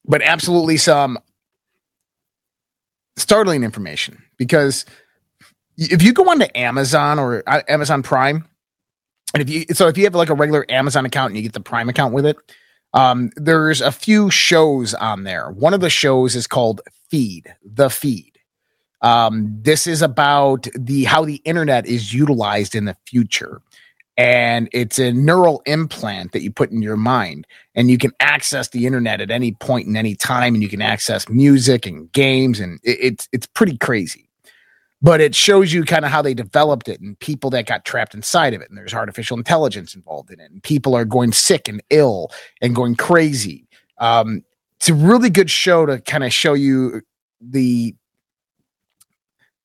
but absolutely some startling information because if you go onto Amazon or uh, Amazon Prime, and if you so if you have like a regular Amazon account and you get the Prime account with it, um, there's a few shows on there. One of the shows is called Feed, the Feed. Um, this is about the how the internet is utilized in the future. And it's a neural implant that you put in your mind, and you can access the internet at any point in any time, and you can access music and games, and it, it's it's pretty crazy but it shows you kind of how they developed it and people that got trapped inside of it. And there's artificial intelligence involved in it, and people are going sick and ill and going crazy. Um, it's a really good show to kind of show you the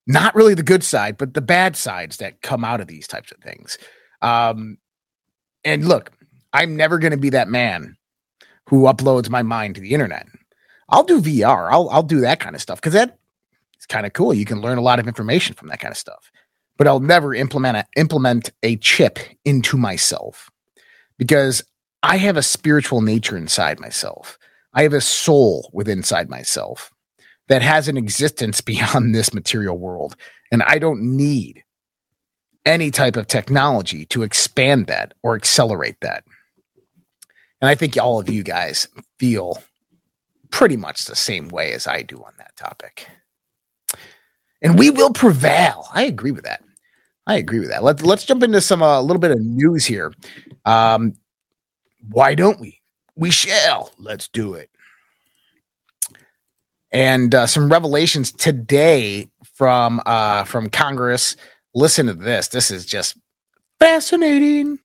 not really the good side, but the bad sides that come out of these types of things. Um, and look, I'm never going to be that man who uploads my mind to the internet. I'll do VR. I'll I'll do that kind of stuff because that kind of cool. You can learn a lot of information from that kind of stuff. But I'll never implement a, implement a chip into myself because I have a spiritual nature inside myself. I have a soul within inside myself that has an existence [laughs] beyond this material world, and I don't need any type of technology to expand that or accelerate that. And I think all of you guys feel pretty much the same way as I do on that topic and we will prevail. I agree with that. I agree with that. Let's let's jump into some a uh, little bit of news here. Um, why don't we? We shall. Let's do it. And uh, some revelations today from uh, from Congress. Listen to this. This is just Fascinating.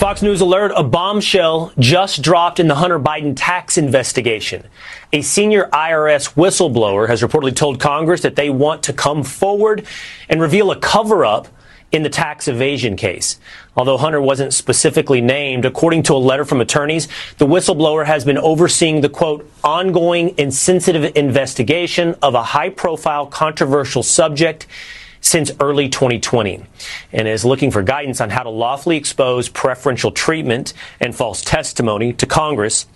Fox News alert a bombshell just dropped in the Hunter Biden tax investigation. A senior IRS whistleblower has reportedly told Congress that they want to come forward and reveal a cover up in the tax evasion case. Although Hunter wasn't specifically named, according to a letter from attorneys, the whistleblower has been overseeing the quote, ongoing and sensitive investigation of a high profile controversial subject since early 2020 and is looking for guidance on how to lawfully expose preferential treatment and false testimony to Congress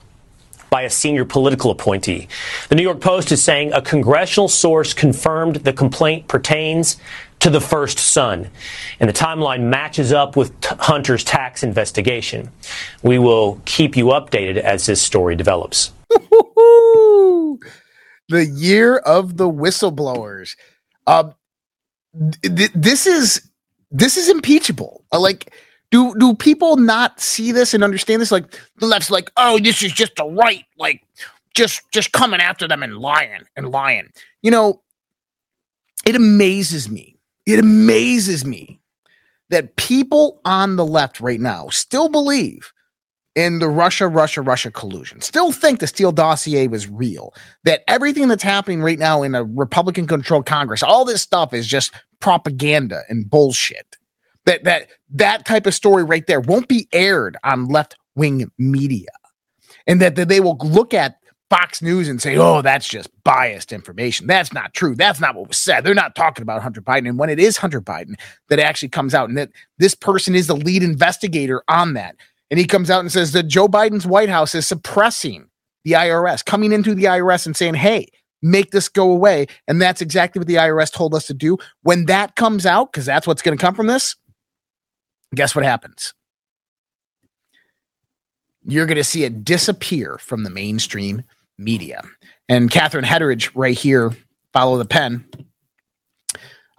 by a senior political appointee. The New York Post is saying a congressional source confirmed the complaint pertains to the first son. And the timeline matches up with T- Hunter's tax investigation. We will keep you updated as this story develops. [laughs] the year of the whistleblowers. Um, th- this is this is impeachable. Uh, like, do do people not see this and understand this? Like the left's like, oh, this is just the right, like just just coming after them and lying and lying. You know, it amazes me. It amazes me that people on the left right now still believe in the Russia, Russia, Russia collusion. Still think the Steele dossier was real. That everything that's happening right now in a Republican controlled Congress, all this stuff is just propaganda and bullshit. That that that type of story right there won't be aired on left wing media. And that, that they will look at Fox News and say, oh, that's just biased information. That's not true. That's not what was said. They're not talking about Hunter Biden. And when it is Hunter Biden that actually comes out and that this person is the lead investigator on that, and he comes out and says that Joe Biden's White House is suppressing the IRS, coming into the IRS and saying, hey, make this go away. And that's exactly what the IRS told us to do. When that comes out, because that's what's going to come from this, guess what happens? You're going to see it disappear from the mainstream media. And Catherine Herridge, right here, follow the pen.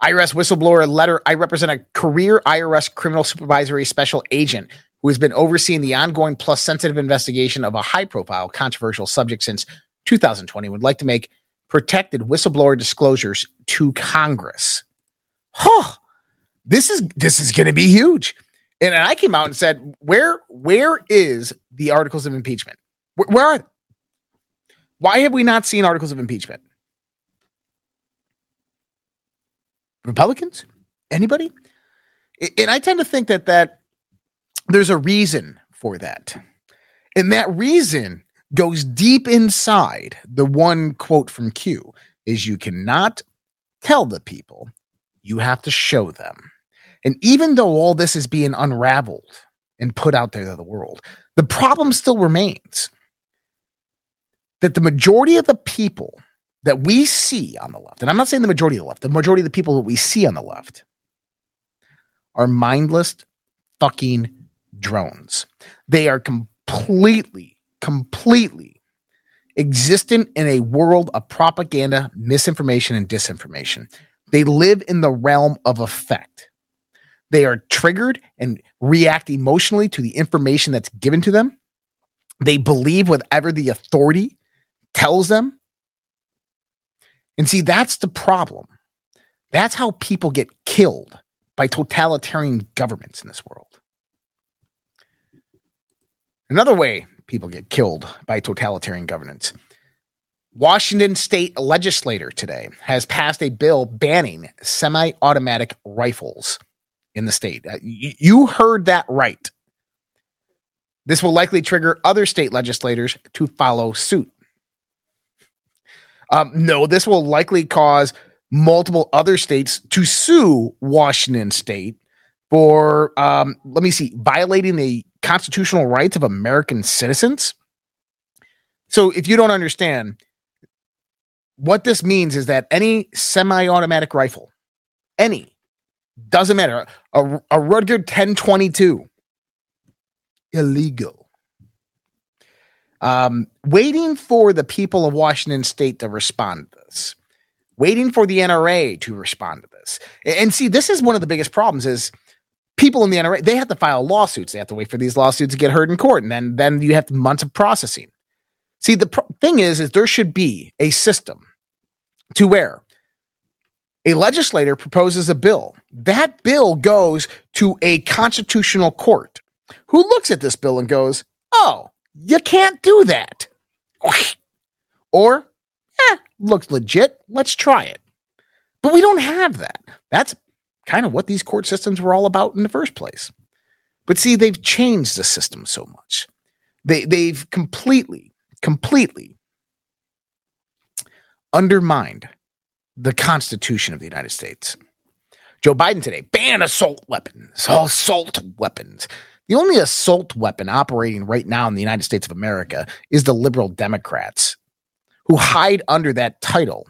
IRS whistleblower letter. I represent a career IRS criminal supervisory special agent who has been overseeing the ongoing plus sensitive investigation of a high profile controversial subject since 2020. Would like to make protected whistleblower disclosures to Congress. Huh. This is this is going to be huge. And I came out and said, "Where where is the articles of impeachment? Where, where are they? Why have we not seen articles of impeachment? Republicans? Anybody? And I tend to think that that there's a reason for that. And that reason goes deep inside the one quote from Q is you cannot tell the people, you have to show them. And even though all this is being unraveled and put out there to the world, the problem still remains that the majority of the people that we see on the left, and I'm not saying the majority of the left, the majority of the people that we see on the left are mindless fucking drones. They are completely, completely existent in a world of propaganda, misinformation, and disinformation. They live in the realm of effect. They are triggered and react emotionally to the information that's given to them. They believe whatever the authority tells them. And see, that's the problem. That's how people get killed by totalitarian governments in this world. Another way people get killed by totalitarian governance. Washington state legislator today has passed a bill banning semi automatic rifles in the state. Uh, you heard that right. This will likely trigger other state legislators to follow suit. Um, no, this will likely cause multiple other states to sue Washington state for, um, let me see, violating the constitutional rights of American citizens. So if you don't understand, what this means is that any semi automatic rifle, any, doesn't matter, a, a Ruger 1022, illegal um, waiting for the people of Washington state to respond to this, waiting for the NRA to respond to this. And see, this is one of the biggest problems is people in the NRA, they have to file lawsuits. They have to wait for these lawsuits to get heard in court. And then, then you have months of processing. See, the thing is, is there should be a system to where A legislator proposes a bill. That bill goes to a constitutional court who looks at this bill and goes, Oh, you can't do that. [laughs] Or, eh, looks legit. Let's try it. But we don't have that. That's kind of what these court systems were all about in the first place. But see, they've changed the system so much. They, they've completely, completely undermined the Constitution of the United States. Joe Biden today ban assault weapons, assault weapons. The only assault weapon operating right now in the United States of America is the liberal Democrats who hide under that title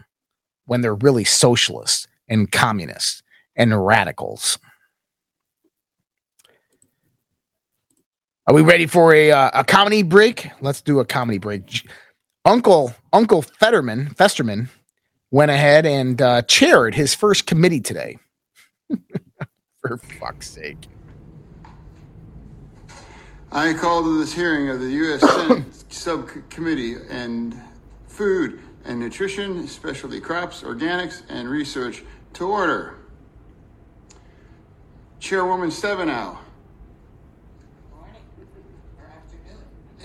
when they're really socialists and communists and radicals. Are we ready for a, uh, a comedy break? Let's do a comedy break. Uncle Uncle Fetterman Festerman went ahead and uh, chaired his first committee today. [laughs] For fuck's sake. I call to this hearing of the U.S. [coughs] Senate Subcommittee and Food and Nutrition, Specialty Crops, Organics, and Research to order. Chairwoman Stabenow.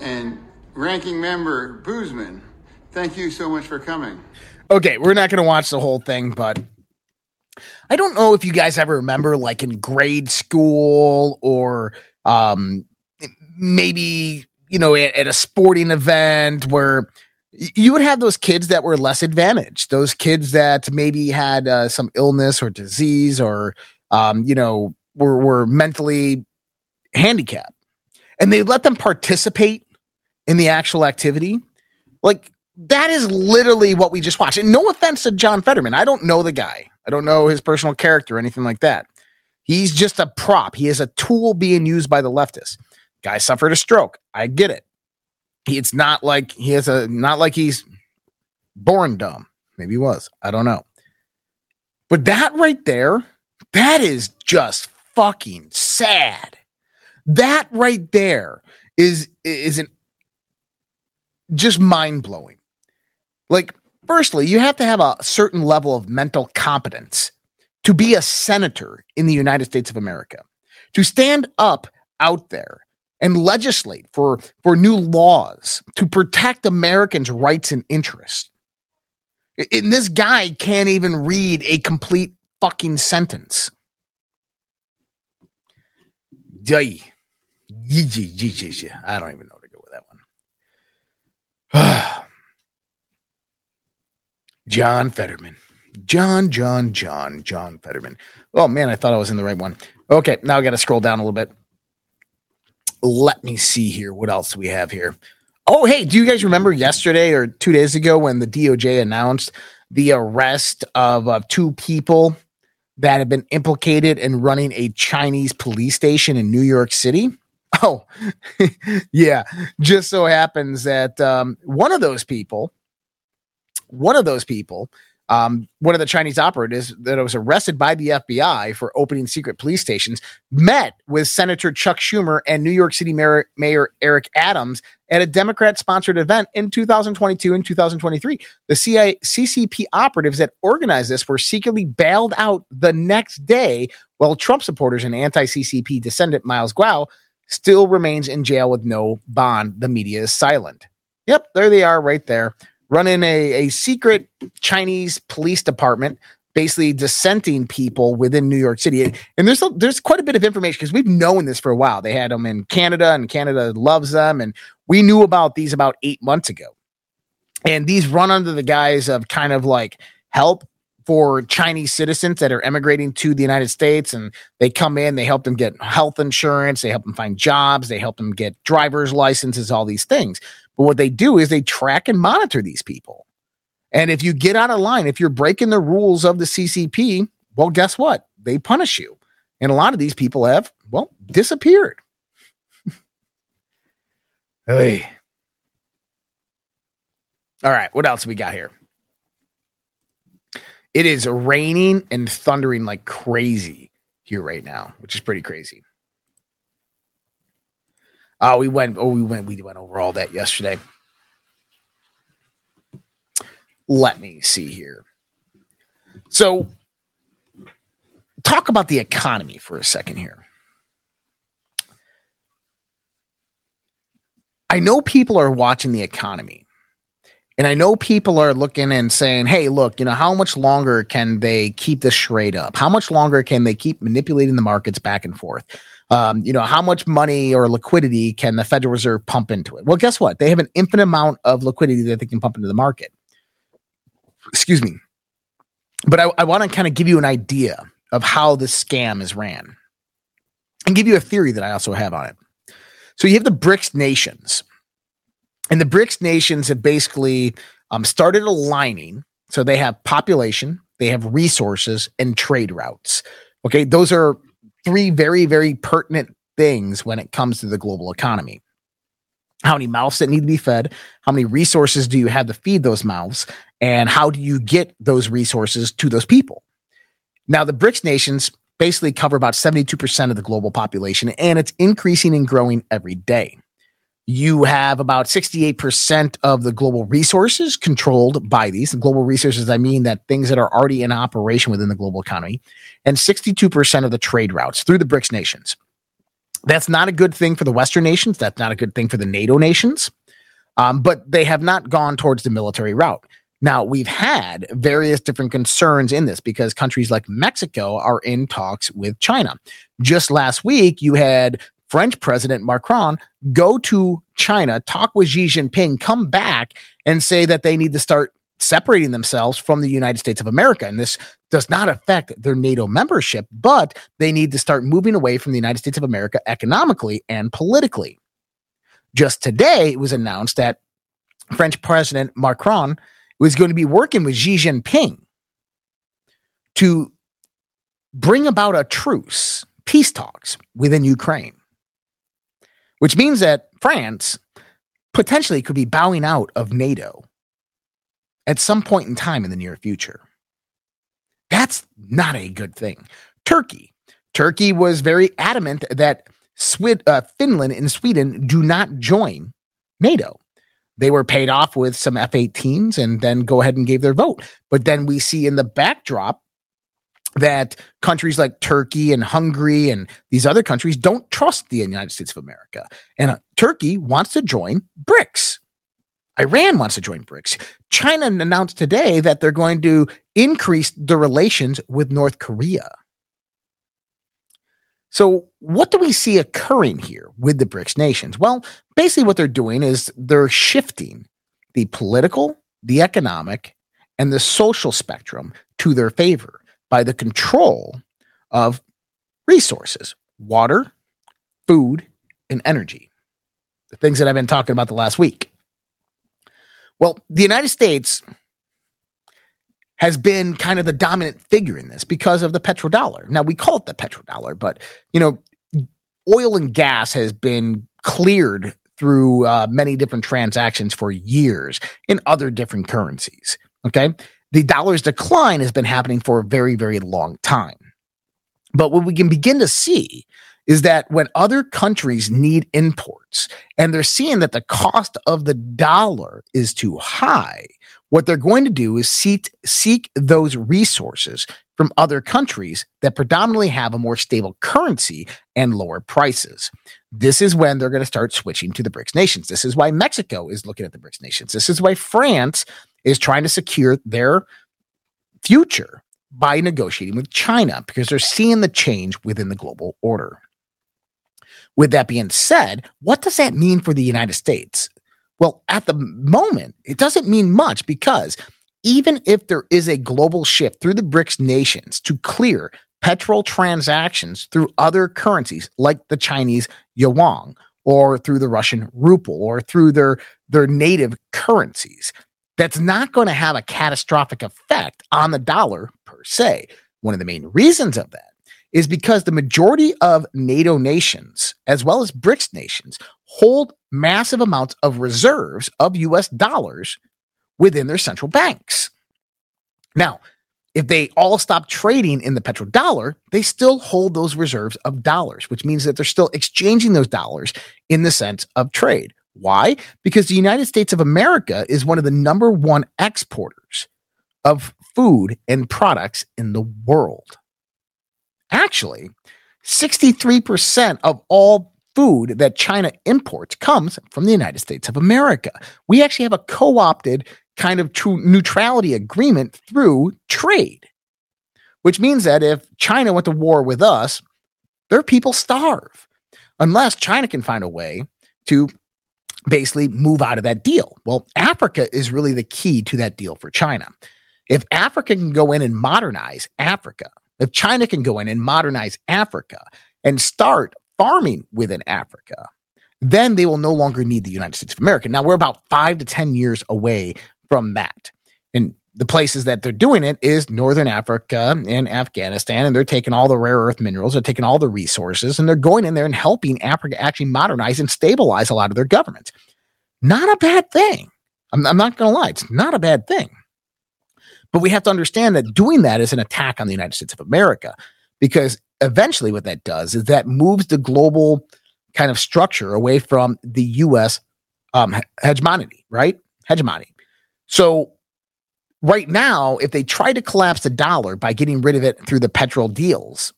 And Ranking Member Boozman, thank you so much for coming. Okay, we're not going to watch the whole thing, but I don't know if you guys ever remember, like in grade school or um, maybe you know at, at, a sporting event where you would have those kids that were less advantaged, those kids that maybe had uh, some illness or disease or um, you know were were mentally handicapped, and they let them participate in the actual activity. Like that is literally what we just watched. And no offense to John Fetterman. I don't know the guy. I don't know his personal character or anything like that. He's just a prop. He is a tool being used by the leftists. Guy suffered a stroke. I get it. It's not like he has a not like he's born dumb. Maybe he was. I don't know. But that right there, that is just fucking sad. That right there is is an just mind blowing. Like, firstly, you have to have a certain level of mental competence to be a senator in the United States of America, to stand up out there and legislate for, for new laws to protect Americans' rights and interests. And this guy can't even read a complete fucking sentence. I don't even know where to go with that one. [sighs] John Fetterman. John, John, John, John Fetterman. Oh man, I thought I was in the right one. Okay, now I got to scroll down a little bit. Let me see here. What else we have here? Oh, hey, do you guys remember yesterday or two days ago when the DOJ announced the arrest of uh, two people that had been implicated in running a Chinese police station in New York City? [laughs] Oh, [laughs] yeah. Just so happens that um, one of those people one of those people, um, one of the Chinese operatives that was arrested by the FBI for opening secret police stations, met with Senator Chuck Schumer and New York City Mayor, Mayor Eric Adams at a Democrat sponsored event in 2022 and 2023. The CIA, CCP operatives that organized this were secretly bailed out the next day, while Trump supporters and anti CCP descendant Miles Guo still remains in jail with no bond. The media is silent. Yep, there they are right there running a, a secret Chinese police department, basically dissenting people within New York City. And there's a, there's quite a bit of information because we've known this for a while. They had them in Canada, and Canada loves them, and we knew about these about eight months ago. And these run under the guise of kind of like help for Chinese citizens that are emigrating to the United States and they come in, they help them get health insurance, they help them find jobs, they help them get driver's licenses, all these things. But what they do is they track and monitor these people. And if you get out of line, if you're breaking the rules of the CCP, well, guess what? They punish you. And a lot of these people have, well, disappeared. [laughs] hey. All right, what else we got here? It is raining and thundering like crazy here right now, which is pretty crazy. Oh, we went. Oh, we went. We went over all that yesterday. Let me see here. So talk about the economy for a second here. I know people are watching the economy. And I know people are looking and saying, hey, look, you know, how much longer can they keep this charade up? How much longer can they keep manipulating the markets back and forth? Um, you know, how much money or liquidity can the Federal Reserve pump into it? Well, guess what? They have an infinite amount of liquidity that they can pump into the market. Excuse me. But I, I want to kind of give you an idea of how this scam is ran and give you a theory that I also have on it. So you have the BRICS nations, and the BRICS nations have basically um, started aligning. So they have population, they have resources, and trade routes. Okay, those are three very, very pertinent things when it comes to the global economy. How many mouths that need to be fed? How many resources do you have to feed those mouths? And how do you get those resources to those people? Now, the BRICS nations basically cover about 72% of the global population, and it's increasing and growing every day. You have about 68% of the global resources controlled by these. The global resources, I mean that things that are already in operation within the global economy, and 62% of the trade routes through the BRICS nations. That's not a good thing for the Western nations. That's not a good thing for the NATO nations. Um, but they have not gone towards the military route. Now, we've had various different concerns in this because countries like Mexico are in talks with China. Just last week, you had French President Macron go to China, talk with Xi Jinping, come back and say that they need to start separating themselves from the United States of America. And this does not affect their NATO membership, but they need to start moving away from the United States of America economically and politically. Just today, it was announced that French President Macron was going to be working with Xi Jinping to bring about a truce, peace talks within Ukraine, which means that France potentially could be bowing out of NATO at some point in time in the near future. That's not a good thing. Turkey. Turkey was very adamant that uh, Finland and Sweden do not join NATO they were paid off with some F 18s and then go ahead and gave their vote. But then we see in the backdrop that countries like Turkey and Hungary and these other countries don't trust the United States of America. And uh, Turkey wants to join BRICS. Iran wants to join BRICS. China announced today that they're going to increase the relations with North Korea. So, what do we see occurring here with the BRICS nations? Well, basically, what they're doing is they're shifting the political, the economic, and the social spectrum to their favor by the control of resources water, food, and energy. The things that I've been talking about the last week. Well, the United States has been kind of the dominant figure in this because of the petrodollar. Now we call it the petrodollar, but you know, oil and gas has been cleared through uh, many different transactions for years in other different currencies. Okay, the dollar's decline has been happening for a very, very long time. But what we can begin to see is that when other countries need imports and they're seeing that the cost of the dollar is too high, what they're going to do is seek, seek those resources from other countries that predominantly have a more stable currency and lower prices. This is when they're going to start switching to the BRICS nations. This is why Mexico is looking at the BRICS nations. This is why France is trying to secure their future by negotiating with China because they're seeing the change within the global order. With that being said, what does that mean for the United States? Well, at the moment, it doesn't mean much because even if there is a global shift through the BRICS nations to clear petrol transactions through other currencies like the Chinese yuan or through the Russian ruble or through their, their native currencies, that's not going to have a catastrophic effect on the dollar per se. One of the main reasons of that is because the majority of NATO nations, as well as BRICS nations, hold massive amounts of reserves of US dollars within their central banks. Now, if they all stop trading in the petrodollar, they still hold those reserves of dollars, which means that they're still exchanging those dollars in the sense of trade. Why? Because the United States of America is one of the number one exporters of food and products in the world. Actually, 63% of all food that China imports comes from the United States of America. We actually have a co opted kind of true neutrality agreement through trade, which means that if China went to war with us, their people starve unless China can find a way to basically move out of that deal. Well, Africa is really the key to that deal for China. If Africa can go in and modernize Africa, if China can go in and modernize Africa and start farming within Africa, then they will no longer need the United States of America. Now, we're about five to 10 years away from that. And the places that they're doing it is Northern Africa and Afghanistan, and they're taking all the rare earth minerals, they're taking all the resources, and they're going in there and helping Africa actually modernize and stabilize a lot of their governments. Not a bad thing. I'm, I'm not going to lie, it's not a bad thing. But we have to understand that doing that is an attack on the United States of America because eventually what that does is that moves the global kind of structure away from the US um, hegemony, right? Hegemony. So right now, if they try to collapse the dollar by getting rid of it through the petrol deals,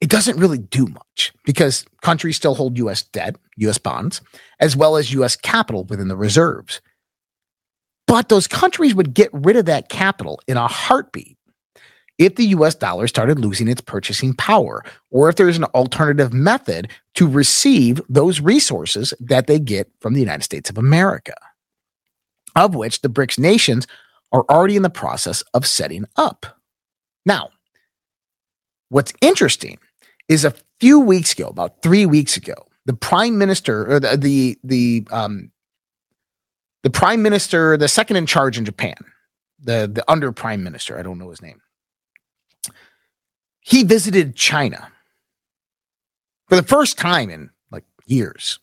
it doesn't really do much because countries still hold US debt, US bonds, as well as US capital within the reserves. But those countries would get rid of that capital in a heartbeat if the US dollar started losing its purchasing power, or if there's an alternative method to receive those resources that they get from the United States of America, of which the BRICS nations are already in the process of setting up. Now, what's interesting is a few weeks ago, about three weeks ago, the prime minister or the the the um, the prime minister, the second in charge in Japan, the the under prime minister, I don't know his name. He visited China for the first time in like years.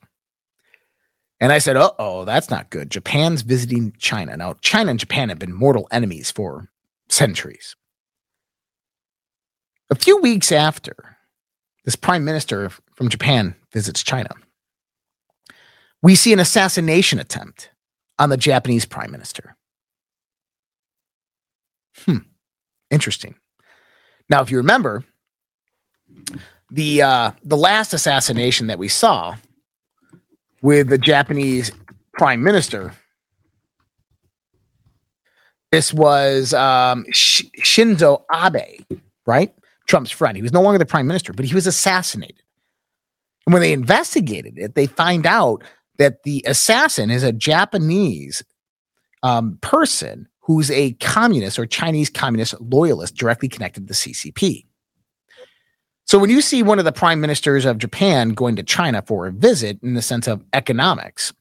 And I said, "Uh oh, that's not good. Japan's visiting China now. China and Japan have been mortal enemies for centuries." A few weeks after this prime minister from Japan visits China, we see an assassination attempt on the Japanese prime minister. Hmm, interesting. Now, if you remember, the uh, the last assassination that we saw with the Japanese prime minister, this was um, Sh- Shinzo Abe, right? Trump's friend. He was no longer the prime minister, but he was assassinated. And when they investigated it, they find out that the assassin is a Japanese um, person who's a communist or Chinese communist loyalist directly connected to the CCP. So when you see one of the prime ministers of Japan going to China for a visit in the sense of economics,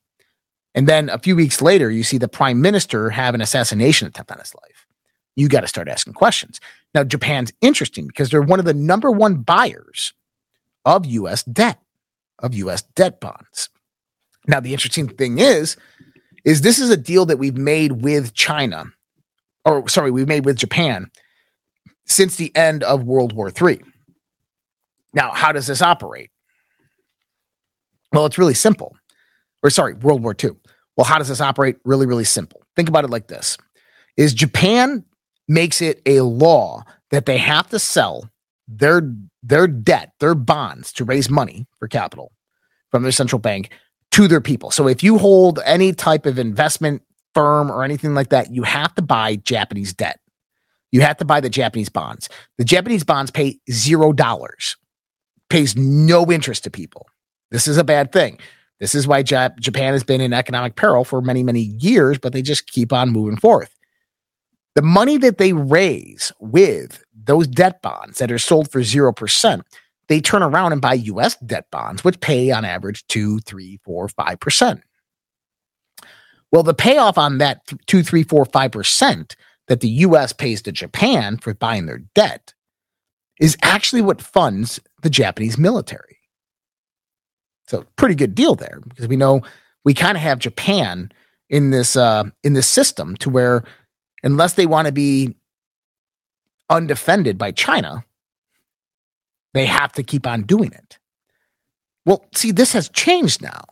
and then a few weeks later you see the prime minister have an assassination attempt on his life, you got to start asking questions. Now Japan's interesting because they're one of the number one buyers of US debt, of US debt bonds. Now, the interesting thing is, is this is a deal that we've made with China, or sorry, we've made with Japan since the end of World War III. Now, how does this operate? Well, it's really simple. Or sorry, World War II. Well, how does this operate? Really, really simple. Think about it like this: is Japan makes it a law that they have to sell their their debt, their bonds to raise money for capital from their central bank to their people. So if you hold any type of investment firm or anything like that, you have to buy Japanese debt. You have to buy the Japanese bonds. The Japanese bonds pay zero dollars, pays no interest to people. This is a bad thing. This is why Jap- Japan has been in economic peril for many, many years, but they just keep on moving forth. The money that they raise with those debt bonds that are sold for 0% they turn around and buy US debt bonds, which pay on average two, three, four, five percent. Well, the payoff on that two, three, four, five percent that the US pays to Japan for buying their debt is actually what funds the Japanese military. So pretty good deal there because we know we kind of have Japan in this uh, in this system to where unless they want to be undefended by China, they have to keep on doing it. Well, see, this has changed now.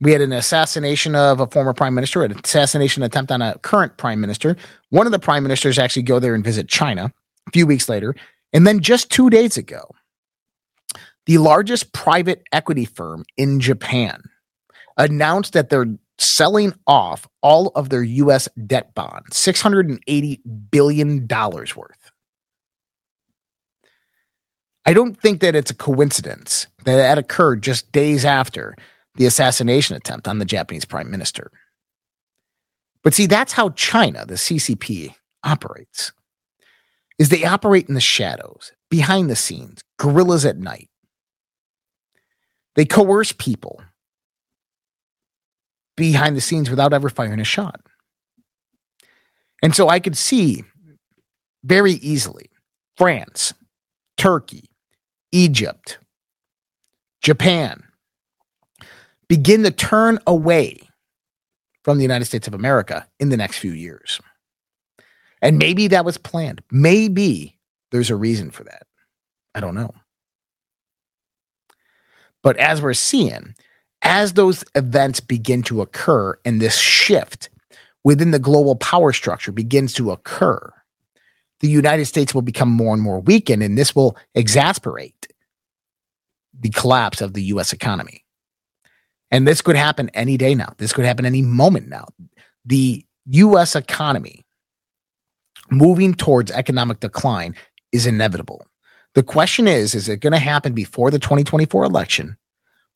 We had an assassination of a former prime minister, an assassination attempt on a current prime minister. One of the prime ministers actually go there and visit China. A few weeks later, And then just two days ago, the largest private equity firm in Japan announced that they're selling off all of their US debt bonds, $680 billion worth. I don't think that it's a coincidence that that occurred just days after the assassination attempt on the Japanese prime minister. But see, that's how China, the CCP, operates. Is they operate in the shadows, behind the scenes, guerrillas at night. They coerce people behind the scenes without ever firing a shot. And so I could see very easily France, Turkey, Egypt, Japan begin to turn away from the United States of America in the next few years. And maybe that was planned. Maybe there's a reason for that. I don't know. But as we're seeing, as those events begin to occur and this shift within the global power structure begins to occur, the United States will become more and more weakened, and this will exasperate the collapse of the US economy. And this could happen any day now. This could happen any moment now. The US economy moving towards economic decline is inevitable. The question is is it going to happen before the 2024 election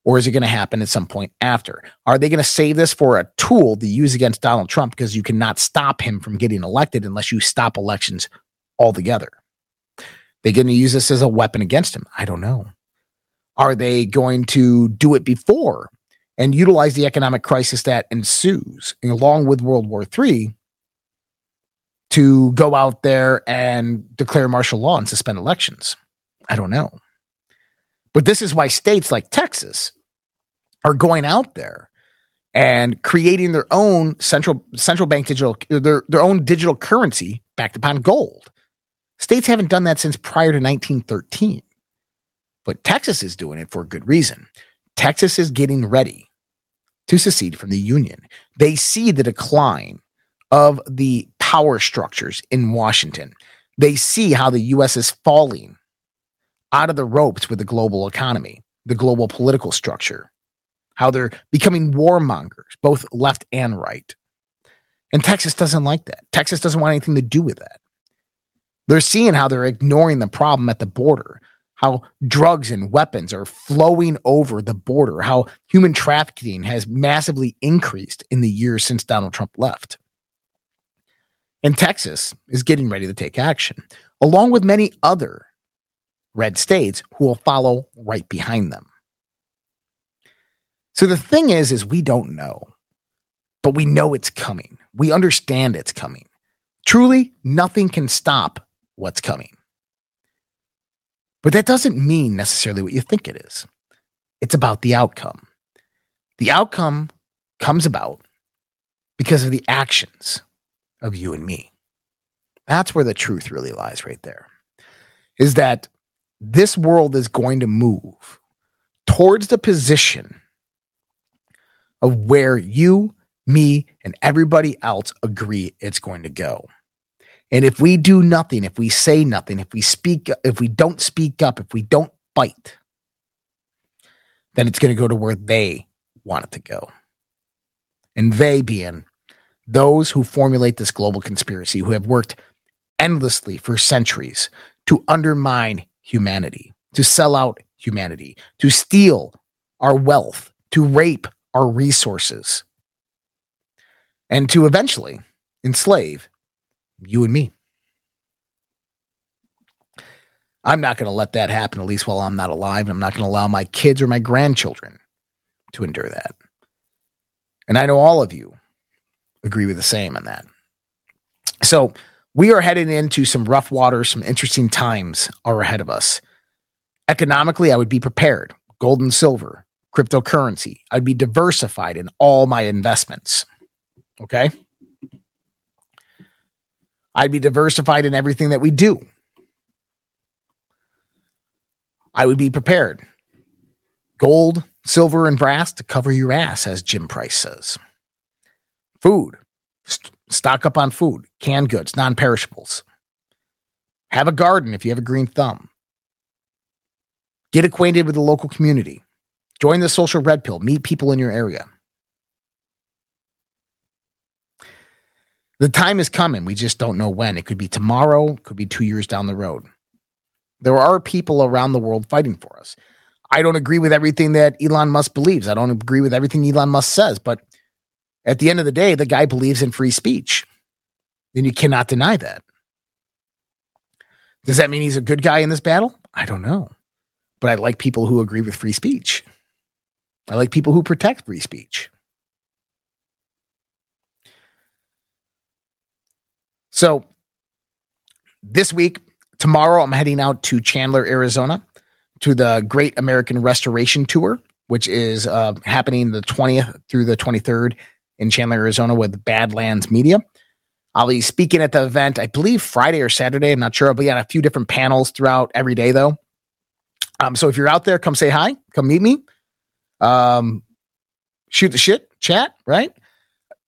or is it going to happen at some point after? Are they going to save this for a tool to use against Donald Trump because you cannot stop him from getting elected unless you stop elections altogether? They're going to use this as a weapon against him. I don't know. Are they going to do it before and utilize the economic crisis that ensues along with World War III to go out there and declare martial law and suspend elections? I don't know. But this is why states like Texas are going out there and creating their own central central bank digital their, their own digital currency backed upon gold. States haven't done that since prior to 1913. But Texas is doing it for a good reason. Texas is getting ready to secede from the Union. They see the decline of the power structures in Washington. They see how the US is falling out of the ropes with the global economy, the global political structure, how they're becoming warmongers, both left and right. And Texas doesn't like that. Texas doesn't want anything to do with that. They're seeing how they're ignoring the problem at the border, how drugs and weapons are flowing over the border, how human trafficking has massively increased in the years since Donald Trump left. And Texas is getting ready to take action, along with many other red states who will follow right behind them. So the thing is, is we don't know, but we know it's coming. We understand it's coming. Truly, nothing can stop what's coming. But that doesn't mean necessarily what you think it is. It's about the outcome. The outcome comes about because of the actions of you and me. That's where the truth really lies right there. Is that this world is going to move towards the position of where you, me, and everybody else agree it's going to go. And if we do nothing, if we say nothing, if we speak, if we don't speak up, if we don't fight, then it's going to go to where they want it to go. And they being those who formulate this global conspiracy, who have worked endlessly for centuries to undermine humanity, to sell out humanity, to steal our wealth, to rape our resources, and to eventually enslave you and me. I'm not going to let that happen, at least while I'm not alive. And I'm not going to allow my kids or my grandchildren to endure that. And I know all of you agree with the same on that. So we are heading into some rough waters, some interesting times are ahead of us. Economically, I would be prepared. Gold and silver, cryptocurrency. I'd be diversified in all my investments. Okay. I'd be diversified in everything that we do. I would be prepared. Gold, silver, and brass to cover your ass, as Jim Price says. Food, St- stock up on food, canned goods, non perishables. Have a garden if you have a green thumb. Get acquainted with the local community. Join the social red pill. Meet people in your area. The time is coming. We just don't know when. It could be tomorrow, it could be two years down the road. There are people around the world fighting for us. I don't agree with everything that Elon Musk believes. I don't agree with everything Elon Musk says, but at the end of the day, the guy believes in free speech. Then you cannot deny that. Does that mean he's a good guy in this battle? I don't know. But I like people who agree with free speech. I like people who protect free speech. So this week, tomorrow, I'm heading out to Chandler, Arizona to the Great American Restoration Tour, which is uh, happening the 20th through the 23rd in Chandler, Arizona with Badlands Media. I'll be speaking at the event, I believe Friday or Saturday. I'm not sure. I'll be on a few different panels throughout every day, though. Um, so if you're out there, come say hi, come meet me, um, shoot the shit, chat, right?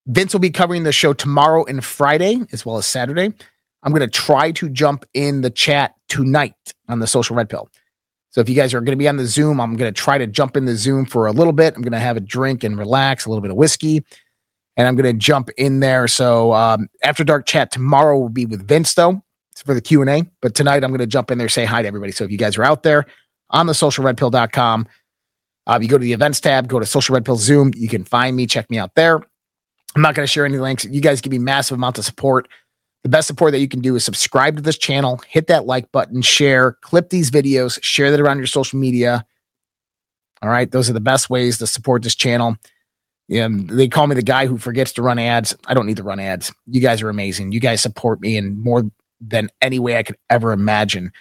Vince will be covering the show tomorrow and Friday, as well as Saturday. I'm going to try to jump in the chat tonight on the social red pill. So if you guys are going to be on the Zoom, I'm going to try to jump in the Zoom for a little bit. I'm going to have a drink and relax, a little bit of whiskey, and I'm going to jump in there. So um, after dark chat tomorrow will be with Vince though for the Q and A. But tonight I'm going to jump in there, say hi to everybody. So if you guys are out there on the socialredpill.com, uh, you go to the events tab, go to social red pill Zoom. You can find me, check me out there. I'm not going to share any links. You guys give me massive amounts of support. The best support that you can do is subscribe to this channel, hit that like button, share, clip these videos, share that around your social media. All right. Those are the best ways to support this channel. Yeah, they call me the guy who forgets to run ads. I don't need to run ads. You guys are amazing. You guys support me in more than any way I could ever imagine.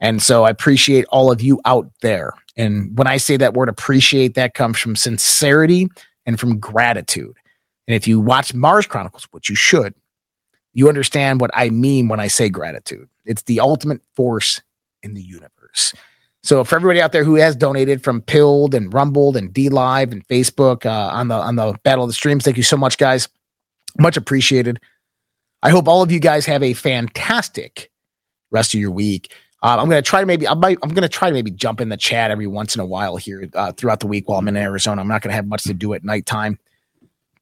And so I appreciate all of you out there. And when I say that word appreciate, that comes from sincerity and from gratitude. And if you watch Mars Chronicles, which you should, you understand what I mean when I say gratitude. It's the ultimate force in the universe. So for everybody out there who has donated from Pilled and Rumbled and DLive and Facebook uh, on the on the Battle of the Streams, thank you so much, guys. Much appreciated. I hope all of you guys have a fantastic rest of your week. Uh, I'm to try to maybe I might, I'm to try to maybe jump in the chat every once in a while here uh, throughout the week while I'm in Arizona. I'm not to have much to do at nighttime,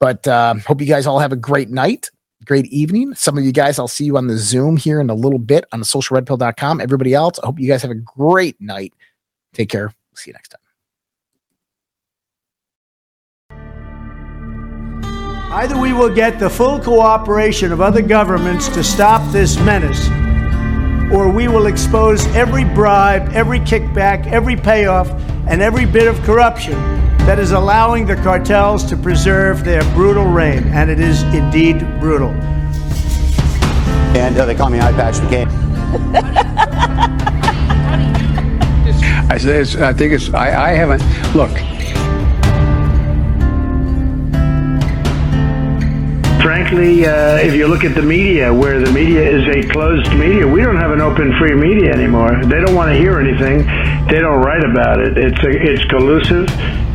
but uh, hope you guys all have a great night great evening. Some of you guys, I'll see you on the Zoom here in a little bit on socialredpill.com. Everybody else, I hope you guys have a great night. Take care. See you next time. Either we will get the full cooperation of other governments to stop this menace, or we will expose every bribe, every kickback, every payoff, and every bit of corruption that is allowing the cartels to preserve their brutal reign, and it is indeed brutal. And uh, they call me Eye Patch McCain. [laughs] I say it's, I think it's. I, I haven't. Look. Frankly, uh, if you look at the media, where the media is a closed media, we don't have an open, free media anymore. They don't want to hear anything. They don't write about it. It's a, it's collusive.